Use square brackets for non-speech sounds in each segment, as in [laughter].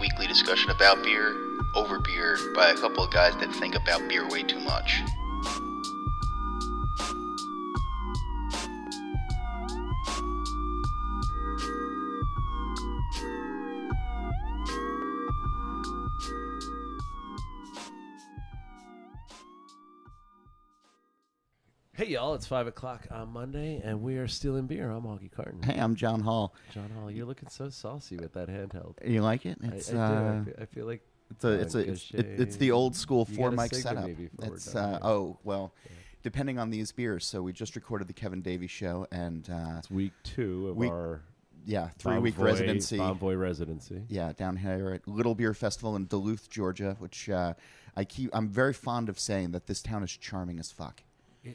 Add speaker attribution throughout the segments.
Speaker 1: Weekly discussion about beer, over beer, by a couple of guys that think about beer way too much.
Speaker 2: Hey y'all, it's five o'clock on Monday, and we are stealing beer. I'm Augie Carton.
Speaker 3: Hey, I'm John Hall.
Speaker 2: John Hall, you're looking so saucy with that handheld.
Speaker 3: You like it?
Speaker 2: I-
Speaker 3: It's
Speaker 2: I, do. I
Speaker 3: uh,
Speaker 2: fe- I feel like
Speaker 3: it's a it's a it's, it, it's the old school
Speaker 2: You
Speaker 3: four mic setup.
Speaker 2: me before we're
Speaker 3: It's uh, oh well, depending on these beers. So we just recorded the Kevin Davies show, and uh,
Speaker 2: it's week two of
Speaker 3: We-
Speaker 2: our
Speaker 3: yeah, three week residency.
Speaker 2: Bonvoy residency.
Speaker 3: Yeah, down here at Little Beer Festival in Duluth, Georgia, which uh, I keep. I'm very fond of saying that this town is charming as fuck.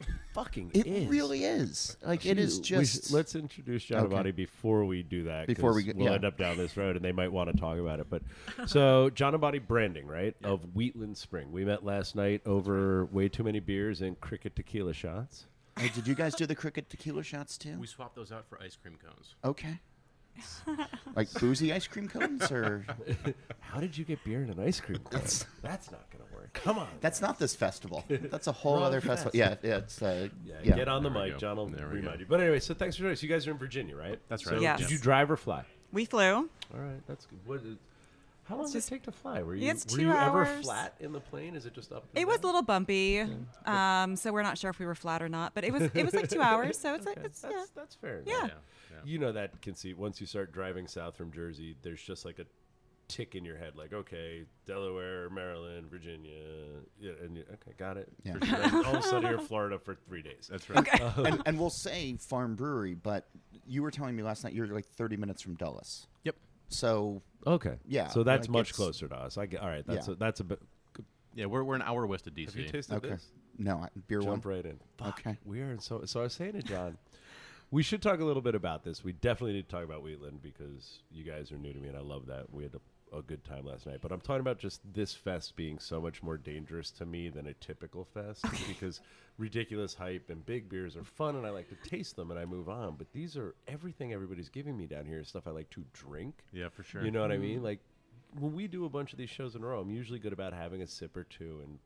Speaker 2: It fucking
Speaker 3: It
Speaker 2: is.
Speaker 3: really is. Like it is
Speaker 2: Gee, we
Speaker 3: just.
Speaker 2: let's introduce John
Speaker 3: Okay.
Speaker 2: Abadi before we do that.
Speaker 3: Before
Speaker 2: 'cause
Speaker 3: we get-
Speaker 2: we'll
Speaker 3: yeah.
Speaker 2: end up down this road, and they might want to talk about it. But so [laughs] John and Bonnie Branding, right, of Wheatland Spring. We met last night over way too many beers and cricket tequila shots.
Speaker 3: Hey, did you guys do the cricket tequila shots too?
Speaker 4: We swapped those out for ice cream cones.
Speaker 3: Okay. like boozy ice cream cones, or [laughs]
Speaker 2: How did you get beer in an ice cream [laughs] cone?
Speaker 3: That's-
Speaker 2: That's not going to. Come on.
Speaker 3: that's not this festival. [laughs] That's a whole other festival. Yeah, yeah, it's uh,
Speaker 2: yeah,
Speaker 3: yeah.
Speaker 2: get on the
Speaker 4: There we
Speaker 2: mic.
Speaker 4: go.
Speaker 2: John will
Speaker 4: There we
Speaker 2: remind
Speaker 4: go.
Speaker 2: you. But anyway, so thanks for joining us. You guys are in Virginia, right?
Speaker 4: That's
Speaker 2: So
Speaker 4: right.
Speaker 5: Yes.
Speaker 2: Did you drive or fly?
Speaker 5: We flew.
Speaker 2: All right, that's good. What is, how long does
Speaker 5: just-
Speaker 2: it take to fly? Were you,
Speaker 5: Yeah, it's
Speaker 2: were
Speaker 5: two
Speaker 2: you ever
Speaker 5: hours.
Speaker 2: flat in the plane? Is it just up? and
Speaker 5: It was a
Speaker 2: down?
Speaker 5: little bumpy, um, so we're not sure if we were flat or not. But it was it was like two [laughs] hours, so it's like
Speaker 2: Okay,
Speaker 5: it's
Speaker 2: that's,
Speaker 5: yeah.
Speaker 2: that's fair. enough.
Speaker 5: Yeah.
Speaker 4: Yeah. yeah.
Speaker 2: You know that conceit. Once you start driving south from Jersey, there's just like a tick in your head, like, okay, Delaware, Maryland, Virginia, yeah, and you, okay, got it.
Speaker 3: Yeah.
Speaker 2: For sure. All of a sudden, you're in [laughs] Florida for three days.
Speaker 4: That's right. Uh-huh.
Speaker 3: and, and we'll say farm brewery, but you were telling me last night you're like 30 minutes from Dulles.
Speaker 4: Yep.
Speaker 3: So
Speaker 2: Okay.
Speaker 3: Yeah,
Speaker 2: So that's
Speaker 3: like
Speaker 2: much closer to us. I get. All right. That's
Speaker 3: Yeah.
Speaker 2: a, that's a bit.
Speaker 4: Yeah, we're, we're an hour west of DC.
Speaker 2: Have you tasted
Speaker 3: okay,
Speaker 2: this?
Speaker 3: no I- beer one.
Speaker 2: Jump right in. Fuck,
Speaker 3: Okay.
Speaker 2: We are in so. So I was saying to John, we should talk a little bit about this. We definitely need to talk about Wheatland because you guys are new to me, and I love that. We had a, a good time last night. But I'm talking about just this fest being so much more dangerous to me than a typical fest because ridiculous hype and big beers are fun, and I like to taste them, and I move on. But these are everything everybody's giving me down here is stuff I like to drink.
Speaker 4: Yeah, for sure.
Speaker 2: You know what I mean? Mm. Like when we do a bunch of these shows in a row, I'm usually good about having a sip or two, and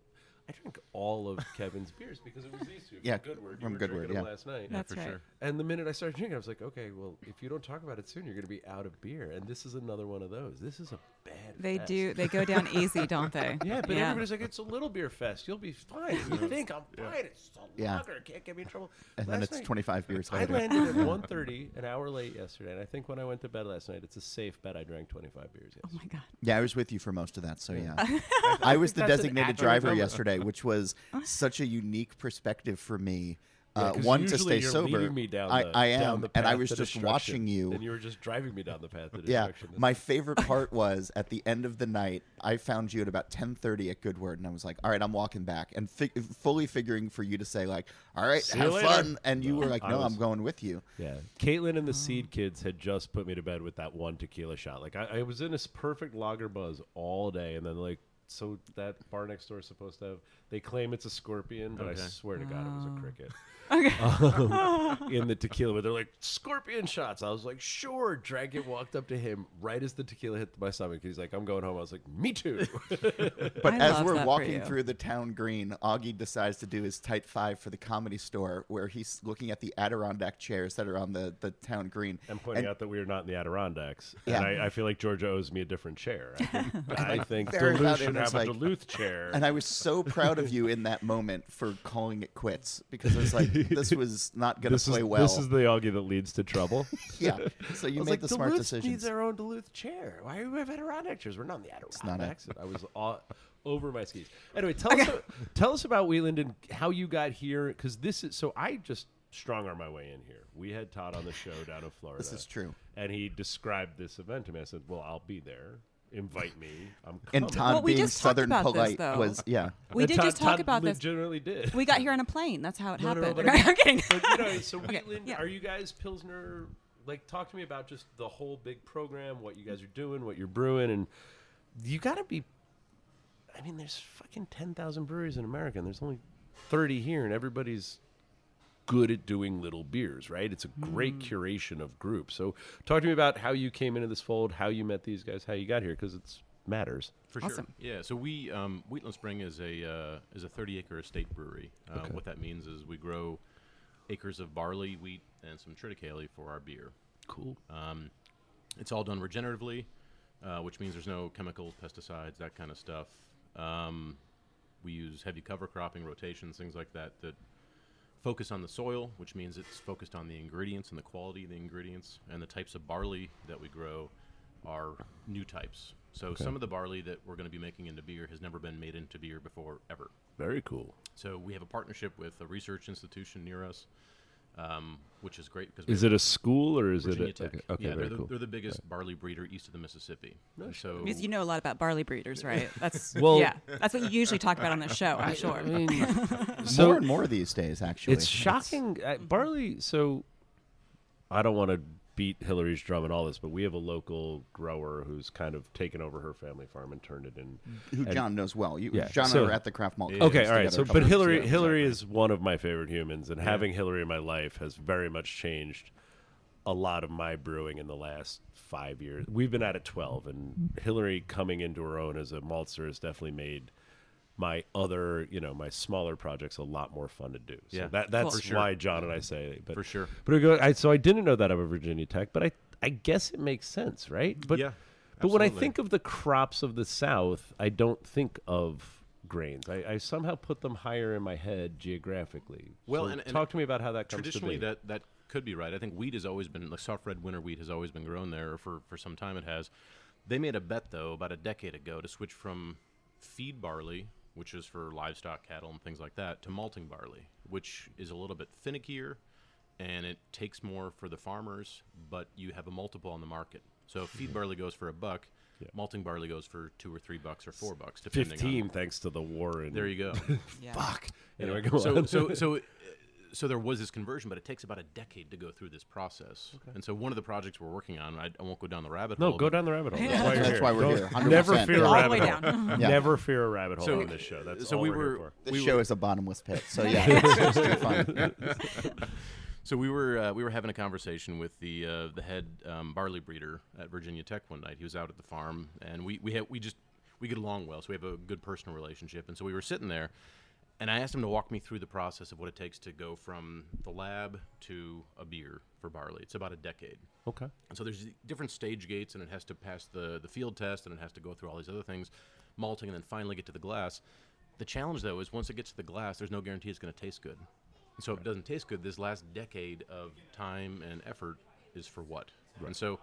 Speaker 2: I drank all of Kevin's beers because it was [laughs] these two.
Speaker 3: Yeah,
Speaker 2: from Goodword. You
Speaker 3: from
Speaker 2: were
Speaker 3: Goodword,
Speaker 2: drinking them
Speaker 3: yeah.
Speaker 2: last night.
Speaker 5: That's
Speaker 4: for
Speaker 5: right.
Speaker 4: sure.
Speaker 2: And the minute I started drinking, I was like, okay, well, if you don't talk about it soon, you're going to be out of beer. And this is another one of those. This is a bad.
Speaker 5: They
Speaker 2: fest.
Speaker 5: do. They go down easy, don't they? [laughs]
Speaker 2: Yeah, but everybody's like, it's a little beer fest. You'll be fine. You [laughs] think I'm fine? It's a
Speaker 3: Yeah.
Speaker 2: lager. Can't get me in trouble.
Speaker 3: And then it's
Speaker 2: night-
Speaker 3: 25 beers later.
Speaker 2: I landed at [laughs] 1.30, an hour late yesterday, and I think when I went to bed last night, it's a safe bet I drank 25 beers.
Speaker 5: Oh my god.
Speaker 3: Yeah, I was with you for most of that. So yeah,
Speaker 2: I
Speaker 3: I was the designated driver yesterday, which was such a unique perspective for me. Uh,
Speaker 2: 'cause
Speaker 3: one to stay
Speaker 2: you're
Speaker 3: sober.
Speaker 2: leading me down
Speaker 3: I,
Speaker 2: the-
Speaker 3: I
Speaker 2: down
Speaker 3: am,
Speaker 2: the
Speaker 3: and I was just watching you.
Speaker 2: and you were just driving me down the path to
Speaker 3: Yeah, my favorite [laughs] part was at the end of the night. I found you at about ten thirty at Goodword, and I was like, "All right, I'm walking back," and fi- fully figuring for you to say like, "All right,
Speaker 2: See
Speaker 3: have fun," and you
Speaker 2: No,
Speaker 3: were like, "No,
Speaker 2: was-
Speaker 3: I'm going with you."
Speaker 2: Yeah, Caitlin and the Seed Kids had just put me to bed with that one tequila shot. Like I, I was in this perfect lager buzz all day, and then like so that bar next door is supposed to have. They claim it's a scorpion, but I swear to God it was a cricket.
Speaker 5: Okay. [laughs]
Speaker 2: Um, [laughs] in the tequila, but they're like scorpion shots. I was like, sure. Drank it, walked up to him right as the tequila hit my stomach. He's like, I'm going home. I was like, me too. [laughs]
Speaker 3: But
Speaker 5: I
Speaker 3: as we're walking through the town green, Augie decides to do his tight five for the comedy store, where he's looking at the Adirondack chairs that are on the, the town green.
Speaker 2: I'm pointing
Speaker 3: And-
Speaker 2: out that we are not in the Adirondacks,
Speaker 3: Yeah.
Speaker 2: and I, I feel like Georgia owes me a different chair. I think, I think
Speaker 3: Fair
Speaker 2: Duluth
Speaker 3: about
Speaker 2: should
Speaker 3: it, it's
Speaker 2: have a
Speaker 3: like-
Speaker 2: Duluth chair.
Speaker 3: And I was so proud of you in that moment for calling it quits because I was like, [laughs] this was not going to play
Speaker 2: is
Speaker 3: well.
Speaker 2: this is the Augie that leads to trouble. [laughs]
Speaker 3: yeah. So you
Speaker 2: I was
Speaker 3: made
Speaker 2: like,
Speaker 3: the smart
Speaker 2: Duluth
Speaker 3: decisions.
Speaker 2: needs their own Duluth chair. Why do we have Adirondack chairs? We're not in the
Speaker 3: not a-
Speaker 2: Adirondacks. I was [laughs] all, over my skis. Anyway, tell us tell us about Wheatland and how you got here because this is so I just strong arm my way in here. We had Todd on the show down in Florida.
Speaker 3: This is true.
Speaker 2: and he described this event to me. I said, "Well, I'll be there. Invite me. I'm coming."
Speaker 3: And Todd
Speaker 5: Well, we
Speaker 3: being
Speaker 5: just talked
Speaker 3: southern
Speaker 5: about this,
Speaker 3: polite
Speaker 5: though.
Speaker 3: was yeah.
Speaker 5: We
Speaker 2: And
Speaker 5: did
Speaker 2: Todd-
Speaker 5: just talk
Speaker 2: Todd
Speaker 5: about this.
Speaker 2: Legitimately did.
Speaker 5: We got here on a plane. That's how it
Speaker 2: No, no, no,
Speaker 5: happened.
Speaker 2: but I [laughs]
Speaker 5: I'm kidding.
Speaker 2: But you know, so
Speaker 5: Okay,
Speaker 2: Wheatland,
Speaker 5: yeah.
Speaker 2: are you guys Pilsner? Like, talk to me about just the whole big program, what you guys are doing, what you're brewing, and you got to be. I mean, there's fucking ten thousand breweries in America, and there's only thirty here, and everybody's good at doing little beers, right? It's a great
Speaker 5: Mm.
Speaker 2: curation of groups. So, talk to me about how you came into this fold, how you met these guys, how you got here, because it matters.
Speaker 4: For sure. Yeah. So we um, Wheatland Spring is a uh, is a 30 acre estate brewery. Uh, What that means is we grow acres of barley, wheat, and some triticale for our beer.
Speaker 2: Cool.
Speaker 4: Um, it's all done regeneratively, uh, which means there's no chemicals, pesticides, that kind of stuff. Um, we use heavy cover cropping, rotations, things like that that focus on the soil, which means it's focused on the ingredients and the quality of the ingredients. And the types of barley that we grow are new types. So some of the barley that we're going to be making into beer has never been made into beer before ever.
Speaker 2: Very cool.
Speaker 4: So we have a partnership with a research institution near us, um, which is great because
Speaker 2: Is it a school or is
Speaker 4: Virginia
Speaker 2: it a,
Speaker 4: Tech.
Speaker 2: okay? okay
Speaker 4: yeah,
Speaker 2: very
Speaker 4: they're, the,
Speaker 2: cool.
Speaker 4: they're the biggest barley breeder east of the Mississippi. And so
Speaker 5: Because you know a lot about barley breeders, right? [laughs] That's
Speaker 2: Well-
Speaker 5: yeah. That's what you usually talk about on this show. I'm sure.
Speaker 2: I mean, [laughs]
Speaker 3: more and more these days, actually.
Speaker 2: it's shocking. Uh, barley. So, I don't want to beat Hillary's drum and all this, but we have a local grower who's kind of taken over her family farm and turned it in.
Speaker 3: who
Speaker 2: and-
Speaker 3: John knows well. You,
Speaker 2: Yeah,
Speaker 3: John and
Speaker 2: so-
Speaker 3: I were at the craft malt.
Speaker 4: Okay,
Speaker 2: Okay, all right. So, but Hillary. Hillary is one of my favorite humans, and having Hillary in my life has very much changed a lot of my brewing in the last five years. We've been at it twelve, and Hillary coming into her own as a maltster has definitely made my other, you know, my smaller projects a lot more fun to do. So
Speaker 4: Yeah.
Speaker 2: that that's.
Speaker 4: For sure.
Speaker 2: why John and I say, but
Speaker 4: For sure.
Speaker 2: But go, I, so I didn't know that about Virginia Tech, but I I guess it makes sense, right? But
Speaker 4: Yeah,
Speaker 2: but when I think of the crops of the South, I don't think of grains. I, I somehow put them higher in my head geographically.
Speaker 4: Well,
Speaker 2: So
Speaker 4: and- and
Speaker 2: talk to me about how that comes
Speaker 4: traditionally that that could be right. I think wheat has always been like soft red winter wheat has always been grown there or for for some time. It has. They made a bet though about a decade ago to switch from feed barley, which is for livestock, cattle, and things like that, to malting barley, which is a little bit finickier and it takes more for the farmers, but you have a multiple on the market. So if feed [laughs] barley goes for a buck, malting barley goes for two or three bucks or four bucks, depending
Speaker 2: Fifteen,
Speaker 4: on.
Speaker 2: thanks to the war. And
Speaker 4: There you go. [laughs]
Speaker 5: Yeah.
Speaker 2: Fuck. Anyway, go
Speaker 4: so,
Speaker 2: on.
Speaker 4: so, so, [laughs] so there was this conversion, but it takes about a decade to go through this process. And so, one of the projects we're working on, I, I won't go down the rabbit
Speaker 2: no,
Speaker 4: hole.
Speaker 2: No,
Speaker 4: go
Speaker 2: down the rabbit hole. That's why,
Speaker 3: That's why we're
Speaker 2: Don't-
Speaker 3: here, 100%.
Speaker 2: Never fear a rabbit hole. [laughs]
Speaker 3: Yeah.
Speaker 2: Never fear a rabbit hole
Speaker 4: So-
Speaker 2: on this show. That's
Speaker 4: so
Speaker 2: all
Speaker 4: we
Speaker 2: we're here
Speaker 4: were-
Speaker 2: for.
Speaker 3: This
Speaker 4: we
Speaker 3: show
Speaker 4: were-
Speaker 3: is a bottomless pit. So [laughs] yeah, [laughs] it's, it's too fun.
Speaker 4: So we were uh, we were having a conversation with the uh, the head um, barley breeder at Virginia Tech one night. He was out at the farm, and we we had we just we get along well, so we have a good personal relationship. And so we were sitting there, and I asked him to walk me through the process of what it takes to go from the lab to a beer for barley. It's about a decade.
Speaker 2: Okay.
Speaker 4: And so there's different stage gates, and it has to pass the the field test, and it has to go through all these other things, malting, and then finally get to the glass. The challenge, though, is once it gets to the glass, there's no guarantee it's going to taste good. And so if it doesn't taste good, this last decade of time and effort is for what? And so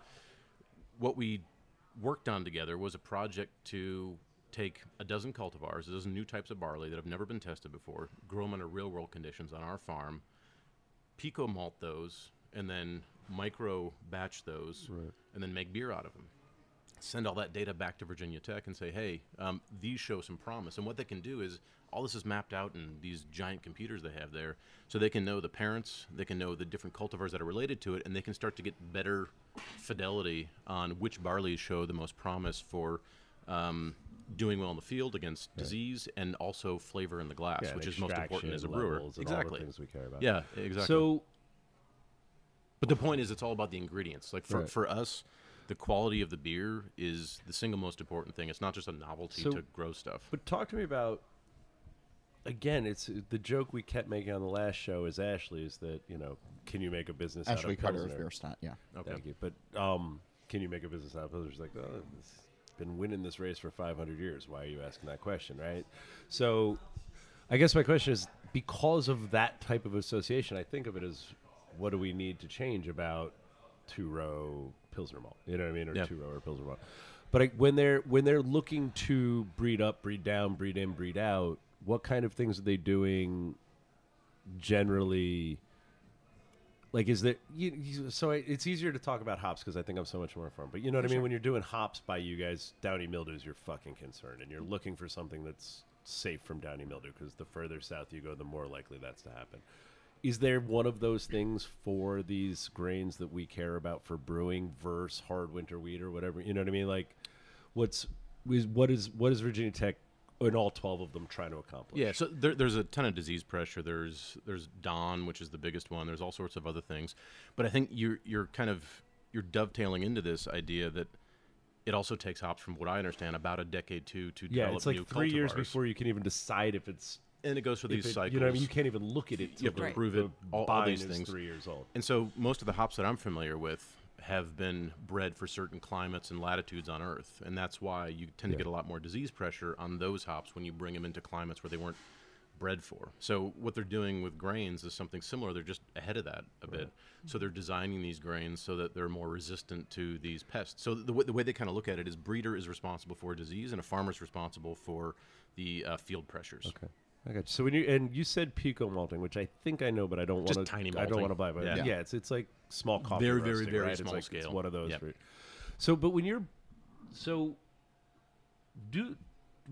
Speaker 4: what we worked on together was a project to take a dozen cultivars, a dozen new types of barley that have never been tested before, grow them under real world conditions on our farm, pico malt those, and then micro batch those, and then make beer out of them. Send all that data back to Virginia Tech and say, hey, um, these show some promise. And what they can do is all this is mapped out in these giant computers they have there, so they can know the parents, they can know the different cultivars that are related to it, and they can start to get better fidelity on which barleys show the most promise for um, doing well in the field against disease and also flavor in the glass,
Speaker 2: Yeah,
Speaker 4: which is most important as a brewer.
Speaker 2: levels and all the
Speaker 4: Exactly.
Speaker 2: things we care about.
Speaker 4: Yeah, exactly.
Speaker 2: So
Speaker 4: But the point is, it's all about the ingredients. Like for,
Speaker 2: Right.
Speaker 4: for us, the quality of the beer is the single most important thing. It's not just a novelty
Speaker 2: So-
Speaker 4: to grow stuff.
Speaker 2: But talk to me about again. It's the joke we kept making on the last show is Ashleigh is that you know can you make a business
Speaker 3: Ashleigh
Speaker 2: out of
Speaker 3: Carter of
Speaker 2: Pilsner?
Speaker 3: Bierstadt. Yeah.
Speaker 4: Okay.
Speaker 2: Thank you. But um, can you make a business out of Pilsner? She's like, oh, it's been winning this race for 500 years. Why are you asking that question, right? So, I guess my question is because of that type of association, I think of it as what do we need to change about two row Pilsner malt? You know what I mean? Or
Speaker 4: Yeah.
Speaker 2: two row or Pilsner malt. But I, when they're when they're looking to breed up, breed down, breed in, breed out, what kind of things are they doing? Generally, like is there? You, you, so I, it's easier to talk about hops because I think I'm so much more informed. But you know what I mean? When you're doing hops by you guys, downy mildew is your fucking concern, and you're looking for something that's safe from downy mildew because the further south you go, the more likely that's to happen. Is there one of those things for these grains that we care about for brewing versus hard winter wheat or whatever? You know what I mean? Like, what's is what is what is Virginia Tech in all twelve of them trying to accomplish?
Speaker 4: Yeah, so there, there's a ton of disease pressure. There's there's DON, which is the biggest one. There's all sorts of other things, but I think you're you're kind of you're dovetailing into this idea that it also takes hops, from what I understand, about a decade to to
Speaker 2: yeah.
Speaker 4: develop
Speaker 2: It's like
Speaker 4: new
Speaker 2: three years before you can even decide if it's
Speaker 4: and it goes through these
Speaker 2: it-
Speaker 4: cycles.
Speaker 2: You know, what I mean, you can't even look at it.
Speaker 4: You have to
Speaker 2: the-
Speaker 4: prove it, all- all these things.
Speaker 2: Three years old.
Speaker 4: And so most of the hops that I'm familiar with have been bred for certain climates and latitudes on Earth, and that's why you tend
Speaker 2: Yeah.
Speaker 4: to get a lot more disease pressure on those hops when you bring them into climates where they weren't bred for. So what they're doing with grains is something similar. They're just ahead of that a bit. So they're designing these grains so that they're more resistant to these pests. So the, w- the way they kind of look at it is breeder is responsible for disease and a farmer's responsible for the uh, field pressures.
Speaker 2: Okay. I got you. So when you and you said pico malting, which I think I know, but I don't
Speaker 4: Just
Speaker 2: want to.
Speaker 4: tiny
Speaker 2: I don't
Speaker 4: malting.
Speaker 2: want to buy. But yeah.
Speaker 4: Yeah.
Speaker 2: it's it's like small coffee.
Speaker 4: Very, very,
Speaker 2: roasting,
Speaker 4: very
Speaker 2: right? It's
Speaker 4: small
Speaker 2: like- It's
Speaker 4: scale.
Speaker 2: one of those.
Speaker 4: Yep.
Speaker 2: so, but when you're, so, do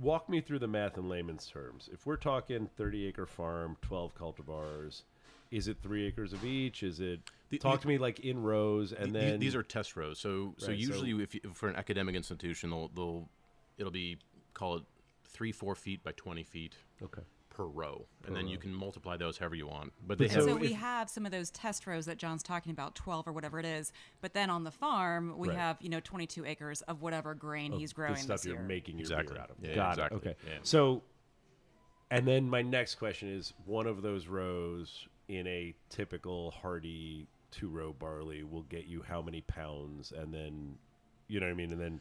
Speaker 2: walk me through the math in layman's terms. If we're talking thirty acre farm, twelve cultivars, is it three acres of each? Is it?
Speaker 4: The-
Speaker 2: talk to me like in rows, and
Speaker 4: The-
Speaker 2: then
Speaker 4: these are test rows. So so
Speaker 2: Right, so-
Speaker 4: usually if you, for an academic institution, they'll, they'll it'll be call it three four feet by twenty feet
Speaker 2: okay.
Speaker 4: Per row, and then you can multiply those however you want. But
Speaker 2: But
Speaker 4: they
Speaker 5: And
Speaker 4: have
Speaker 5: so,
Speaker 2: So
Speaker 5: we
Speaker 2: if-
Speaker 5: have some of those test rows that John's talking about, 12 or whatever it is. But then on the farm, we
Speaker 2: Right.
Speaker 5: have, you know, 22 acres of whatever grain he's growing
Speaker 2: the stuff
Speaker 5: this
Speaker 2: you're
Speaker 5: year.
Speaker 2: making your
Speaker 4: Exactly.
Speaker 2: beer out of.
Speaker 4: Yeah,
Speaker 2: Got
Speaker 4: exactly.
Speaker 2: it. Okay.
Speaker 4: Yeah.
Speaker 2: So, and then my next question is: one of those rows in a typical hardy two row barley will get you how many pounds, and then you know what I mean, and then you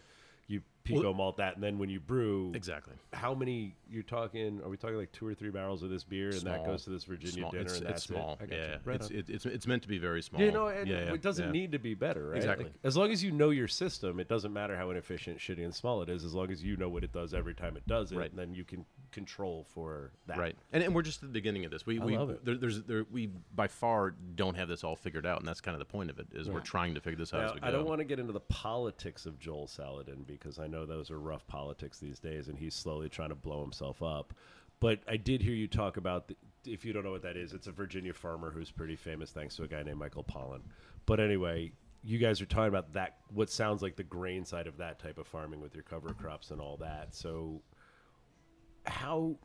Speaker 2: pico
Speaker 4: Well-
Speaker 2: malt that, and then when you brew,
Speaker 4: exactly.
Speaker 2: how many you're talking? Are we talking like two or three barrels of this beer, and that goes to this Virginia
Speaker 4: Small.
Speaker 2: dinner,
Speaker 4: It's,
Speaker 2: and
Speaker 4: it's
Speaker 2: that's
Speaker 4: small.
Speaker 2: it?
Speaker 4: Yeah,
Speaker 2: you. Right
Speaker 4: it's, it, it's it's meant to be very small.
Speaker 2: Yeah, no, and
Speaker 4: yeah, yeah,
Speaker 2: it doesn't
Speaker 4: yeah.
Speaker 2: need to be better, right?
Speaker 4: Exactly.
Speaker 2: Like, as long as you know your system, it doesn't matter how inefficient, shitty, and small it is. As long as you know what it does every time it does it,
Speaker 4: Right.
Speaker 2: then you can control for that.
Speaker 4: Right, and, and we're just at the beginning of this. We
Speaker 2: I
Speaker 4: we
Speaker 2: love it.
Speaker 4: There, there's there, we by far don't have this all figured out, and that's kind of the point of it. Is we're trying to figure this out
Speaker 2: Now,
Speaker 4: as we go.
Speaker 2: I don't want to get into the politics of Joel Salatin because I know those are rough politics these days, and he's slowly trying to blow himself up. But I did hear you talk about. The, if you don't know what that is, it's a Virginia farmer who's pretty famous thanks to a guy named Michael Pollan. But anyway, you guys are talking about that. What sounds like the grain side of that type of farming with your cover crops and all that. So, how?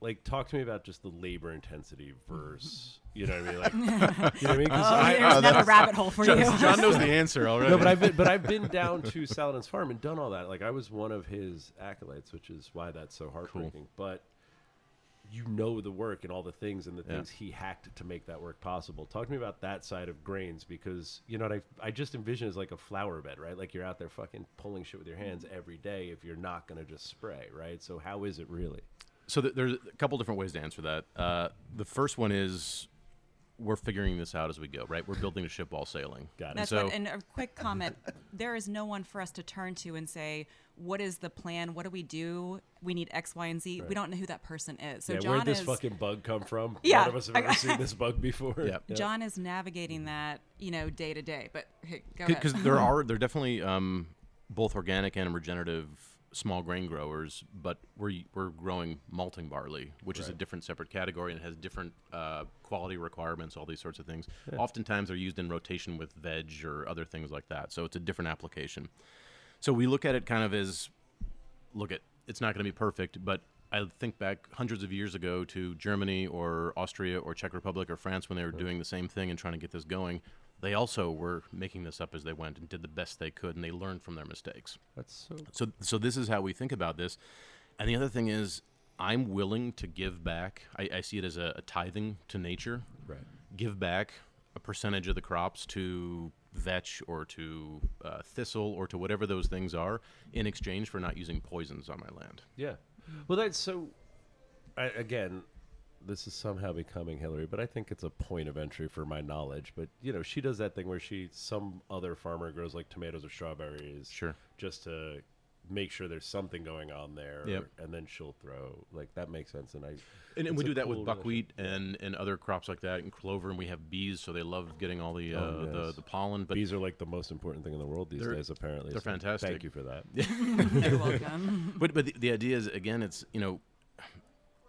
Speaker 2: Like, talk to me about just the labor intensity versus, [laughs] you know what I mean? Like, [laughs] you know what I mean? 'Cause
Speaker 5: Oh,
Speaker 2: I-
Speaker 5: there's another rabbit hole for you.
Speaker 4: John [laughs] knows the answer already.
Speaker 2: no, but I've been, but I've been down to Salatin's farm and done all that. Like I was one of his acolytes, which is why that's so heartbreaking. But you know the work and all the things and the
Speaker 4: Yeah.
Speaker 2: things he hacked to make that work possible. Talk to me about that side of grains because you know what I I just envision as like a flower bed, right? Like you're out there fucking pulling shit with your hands every day if you're not gonna just spray, right? So how is it really?
Speaker 4: So th- there's a couple different ways to answer that. Uh, the first one is we're figuring this out as we go, right? We're building a ship while sailing.
Speaker 2: Got it.
Speaker 5: That's
Speaker 4: so
Speaker 5: what, and a quick comment. there is no one for us to turn to and say, "What is the plan? What do we do? We need X, Y, and Z." We don't know who that person is. So
Speaker 2: yeah,
Speaker 5: John
Speaker 2: where'd this
Speaker 5: is
Speaker 2: fucking bug come from? [laughs]
Speaker 5: Yeah.
Speaker 2: None of us have ever seen this bug before. [laughs]
Speaker 4: Yep. [laughs]
Speaker 5: John is navigating that, you know, day to day. But hey, go ahead.
Speaker 4: because there are there are definitely um, both organic and regenerative small grain growers, but we're we're growing malting barley, which is a different separate category and has different uh, quality requirements, all these sorts of things. Oftentimes they're used in rotation with veg or other things like that, so it's a different application. So we look at it kind of as look at it's not going to be perfect, but I think back hundreds of years ago to Germany or Austria or Czech Republic or France when they were doing the same thing and trying to get this going. They also were making this up as they went and did the best they could, and they learned from their mistakes.
Speaker 2: That's so
Speaker 4: So, so this is how we think about this. And the other thing is, I'm willing to give back. I, I see it as a, a tithing to nature.
Speaker 2: right.
Speaker 4: Give back a percentage of the crops to vetch or to uh, thistle or to whatever those things are in exchange for not using poisons on my land.
Speaker 2: Yeah. Well, that's so. I, again, this is somehow becoming Hillary, but I think it's a point of entry for my knowledge. But you know, she does that thing where she some other farmer grows like tomatoes or strawberries,
Speaker 4: Sure.
Speaker 2: just to make sure there's something going on there,
Speaker 4: Yep.
Speaker 2: and then she'll throw like that makes sense. And I
Speaker 4: And, and we do that
Speaker 2: cool
Speaker 4: with buckwheat and, and other crops like that, and clover, and we have bees, so they love getting all the uh,
Speaker 2: Oh,
Speaker 4: the,
Speaker 2: yes.
Speaker 4: the pollen. But
Speaker 2: bees are like the most important thing in the world these days. Apparently,
Speaker 4: they're
Speaker 2: so
Speaker 4: fantastic.
Speaker 2: Thank you for that. [laughs]
Speaker 5: You're welcome. [laughs]
Speaker 4: but but the, the idea is again, it's you know,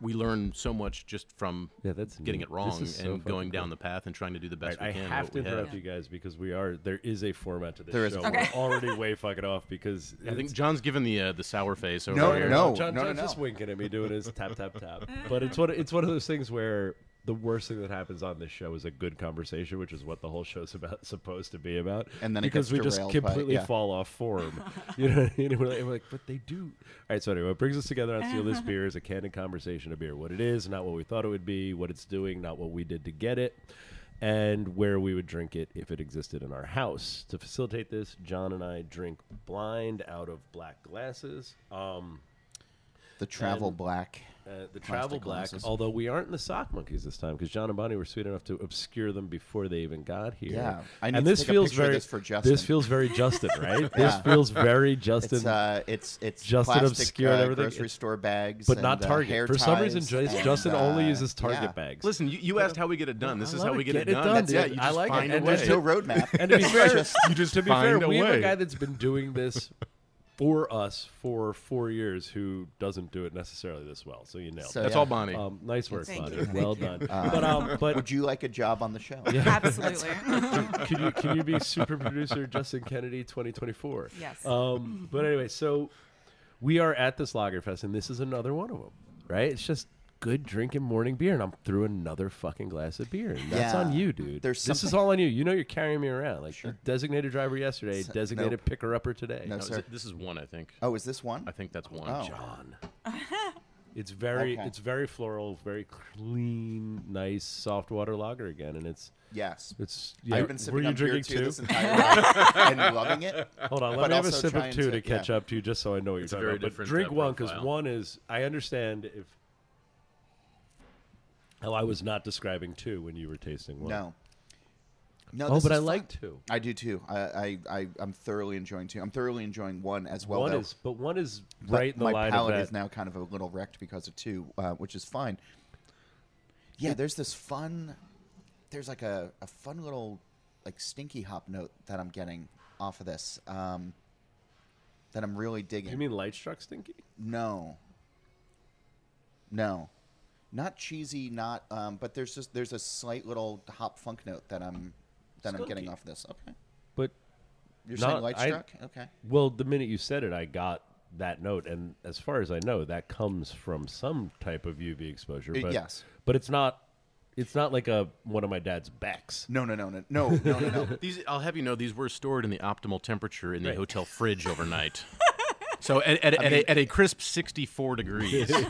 Speaker 4: we learn so much just from
Speaker 2: Yeah, that's
Speaker 4: getting
Speaker 2: neat.
Speaker 4: it wrong
Speaker 2: so
Speaker 4: and going
Speaker 2: fucking
Speaker 4: down
Speaker 2: cool.
Speaker 4: the path and trying to do the best
Speaker 2: Right, I
Speaker 4: we can.
Speaker 2: have to
Speaker 4: we
Speaker 2: interrupt
Speaker 4: have.
Speaker 2: you guys because we are there is a format to this
Speaker 3: There is a
Speaker 2: show.
Speaker 3: format.
Speaker 2: We're [laughs] already way fucking off because
Speaker 4: I think John's given the uh, the sour face over
Speaker 3: No,
Speaker 4: here.
Speaker 3: no.
Speaker 2: John, John's
Speaker 3: no,
Speaker 2: just
Speaker 3: no.
Speaker 2: winking at me, doing his tap tap tap. But it's one. It's one of those things where the worst thing that happens on this show is a good conversation, which is what the whole show's [laughs] about, supposed to be about.
Speaker 3: And then it
Speaker 2: because we just
Speaker 3: derailed by-
Speaker 2: completely
Speaker 3: yeah.
Speaker 2: fall off form, [laughs] you know. What I mean? We're like, we're like, but they do. All right. So anyway, what brings us together on Steal This [laughs] Beer is a candid conversation of beer. What it is, not what we thought it would be. What it's doing, not what we did to get it. And where we would drink it if it existed in our house. To facilitate this, John and I drink blind out of black glasses. Um,
Speaker 3: The travel black.
Speaker 2: Uh, the travel black.
Speaker 3: glasses.
Speaker 2: Although we aren't in the sock monkeys this time because John and Bonnie were sweet enough to obscure them before they even got here.
Speaker 3: Yeah. I need
Speaker 2: and
Speaker 3: to
Speaker 2: this
Speaker 3: take
Speaker 2: feels
Speaker 3: picture
Speaker 2: very
Speaker 3: this for Justin.
Speaker 2: This feels very Justin, [laughs] right? This feels very Justin.
Speaker 3: It's uh, it's it's
Speaker 2: Justin
Speaker 3: plastic,
Speaker 2: obscure
Speaker 3: uh,
Speaker 2: everything.
Speaker 3: grocery store bags,
Speaker 2: but not
Speaker 3: and, uh,
Speaker 2: Target.
Speaker 3: hair
Speaker 2: For some reason,
Speaker 3: and,
Speaker 2: Justin only
Speaker 3: uh,
Speaker 2: uses Target
Speaker 3: yeah.
Speaker 2: bags.
Speaker 4: Listen, you, you asked how we get it done. This
Speaker 2: I
Speaker 4: is how we get,
Speaker 2: Get
Speaker 4: it
Speaker 2: it
Speaker 4: done.
Speaker 2: done,
Speaker 4: That's
Speaker 2: dude.
Speaker 4: it. You
Speaker 2: I
Speaker 4: just
Speaker 2: like it. And there's
Speaker 3: no roadmap.
Speaker 2: And to be [laughs] fair,
Speaker 4: you just
Speaker 2: to be fair,
Speaker 4: a
Speaker 2: we have a guy that's been doing this for us for four years who doesn't do it necessarily this well. So you nailed
Speaker 3: So,
Speaker 2: it.
Speaker 4: That's
Speaker 3: yeah.
Speaker 4: all Bonnie.
Speaker 2: Um, nice work,
Speaker 5: Thank
Speaker 2: Bonnie.
Speaker 5: you.
Speaker 2: Well done. but um, but
Speaker 3: Would you like a job on the show? [laughs]
Speaker 5: Absolutely. [laughs]
Speaker 2: can you can you be super producer Justin Kennedy 2024?
Speaker 5: Yes.
Speaker 2: Um, but anyway, so we are at this Lagerfest, and this is another one of them, right? It's just good drinking morning beer, and I'm through another fucking glass of beer, and that's
Speaker 3: Yeah.
Speaker 2: on you, dude.
Speaker 3: There's
Speaker 2: this is
Speaker 3: something-
Speaker 2: all on you. You know you're carrying me around, like
Speaker 3: Sure.
Speaker 2: designated driver yesterday,
Speaker 3: So-
Speaker 2: designated
Speaker 3: nope.
Speaker 2: picker upper today.
Speaker 3: No,
Speaker 4: No, is
Speaker 3: sir.
Speaker 4: it- this is one, I think.
Speaker 3: Oh, is this one?
Speaker 4: I think that's one.
Speaker 3: Oh.
Speaker 2: John. [laughs] It's very
Speaker 3: Okay.
Speaker 2: it's very floral, very clean, nice, soft water lager again, and it's
Speaker 3: Yes.
Speaker 2: it's. Yeah,
Speaker 3: I've been
Speaker 2: were
Speaker 3: sipping
Speaker 2: you
Speaker 3: on beer
Speaker 2: drinking
Speaker 3: too
Speaker 2: two?
Speaker 3: this entire time and [laughs] loving it.
Speaker 2: Hold on, let
Speaker 3: but
Speaker 2: me have a
Speaker 3: also
Speaker 2: sip of
Speaker 3: trying
Speaker 2: two to,
Speaker 3: to-
Speaker 2: catch
Speaker 3: yeah.
Speaker 2: up to you, just so I know what
Speaker 4: It's
Speaker 2: you're
Speaker 4: a
Speaker 2: talking
Speaker 4: very
Speaker 2: about. But
Speaker 4: different,
Speaker 2: drink
Speaker 4: uh,
Speaker 2: one because
Speaker 4: profile.
Speaker 2: one is I understand if how I was not describing two when you were tasting one.
Speaker 3: No. No.
Speaker 2: Oh, but I
Speaker 3: fun.
Speaker 2: like two.
Speaker 3: I do too. I, I, I I'm thoroughly enjoying two. I'm thoroughly enjoying one as well.
Speaker 2: one
Speaker 3: though.
Speaker 2: is, but one is right in the
Speaker 3: my
Speaker 2: line of
Speaker 3: palate is now kind of a little wrecked because of two, uh, which is fine. Yeah, there's this fun. There's like a, a fun little like stinky hop note that I'm getting off of this. Um, that I'm really digging.
Speaker 2: you mean light struck stinky?
Speaker 3: No. No. Not cheesy, not um, but there's just there's a slight little hop funk note that I'm that I'm getting
Speaker 2: Skunky.
Speaker 3: off this. Okay.
Speaker 2: But
Speaker 3: You're
Speaker 2: Not-
Speaker 3: saying light
Speaker 2: I-
Speaker 3: struck? Okay.
Speaker 2: well, the minute you said it, I got that note, and as far as I know, that comes from some type of UV exposure.
Speaker 3: Uh,
Speaker 2: But
Speaker 3: yes.
Speaker 2: but it's not. It's not like a one of my dad's backs.
Speaker 3: No, no, no, no, no, no, no, no. [laughs]
Speaker 4: These, I'll have you know, these were stored in the optimal temperature in the
Speaker 2: Right.
Speaker 4: hotel fridge overnight. [laughs] so at, at, at, a, at a crisp 64 degrees. [laughs]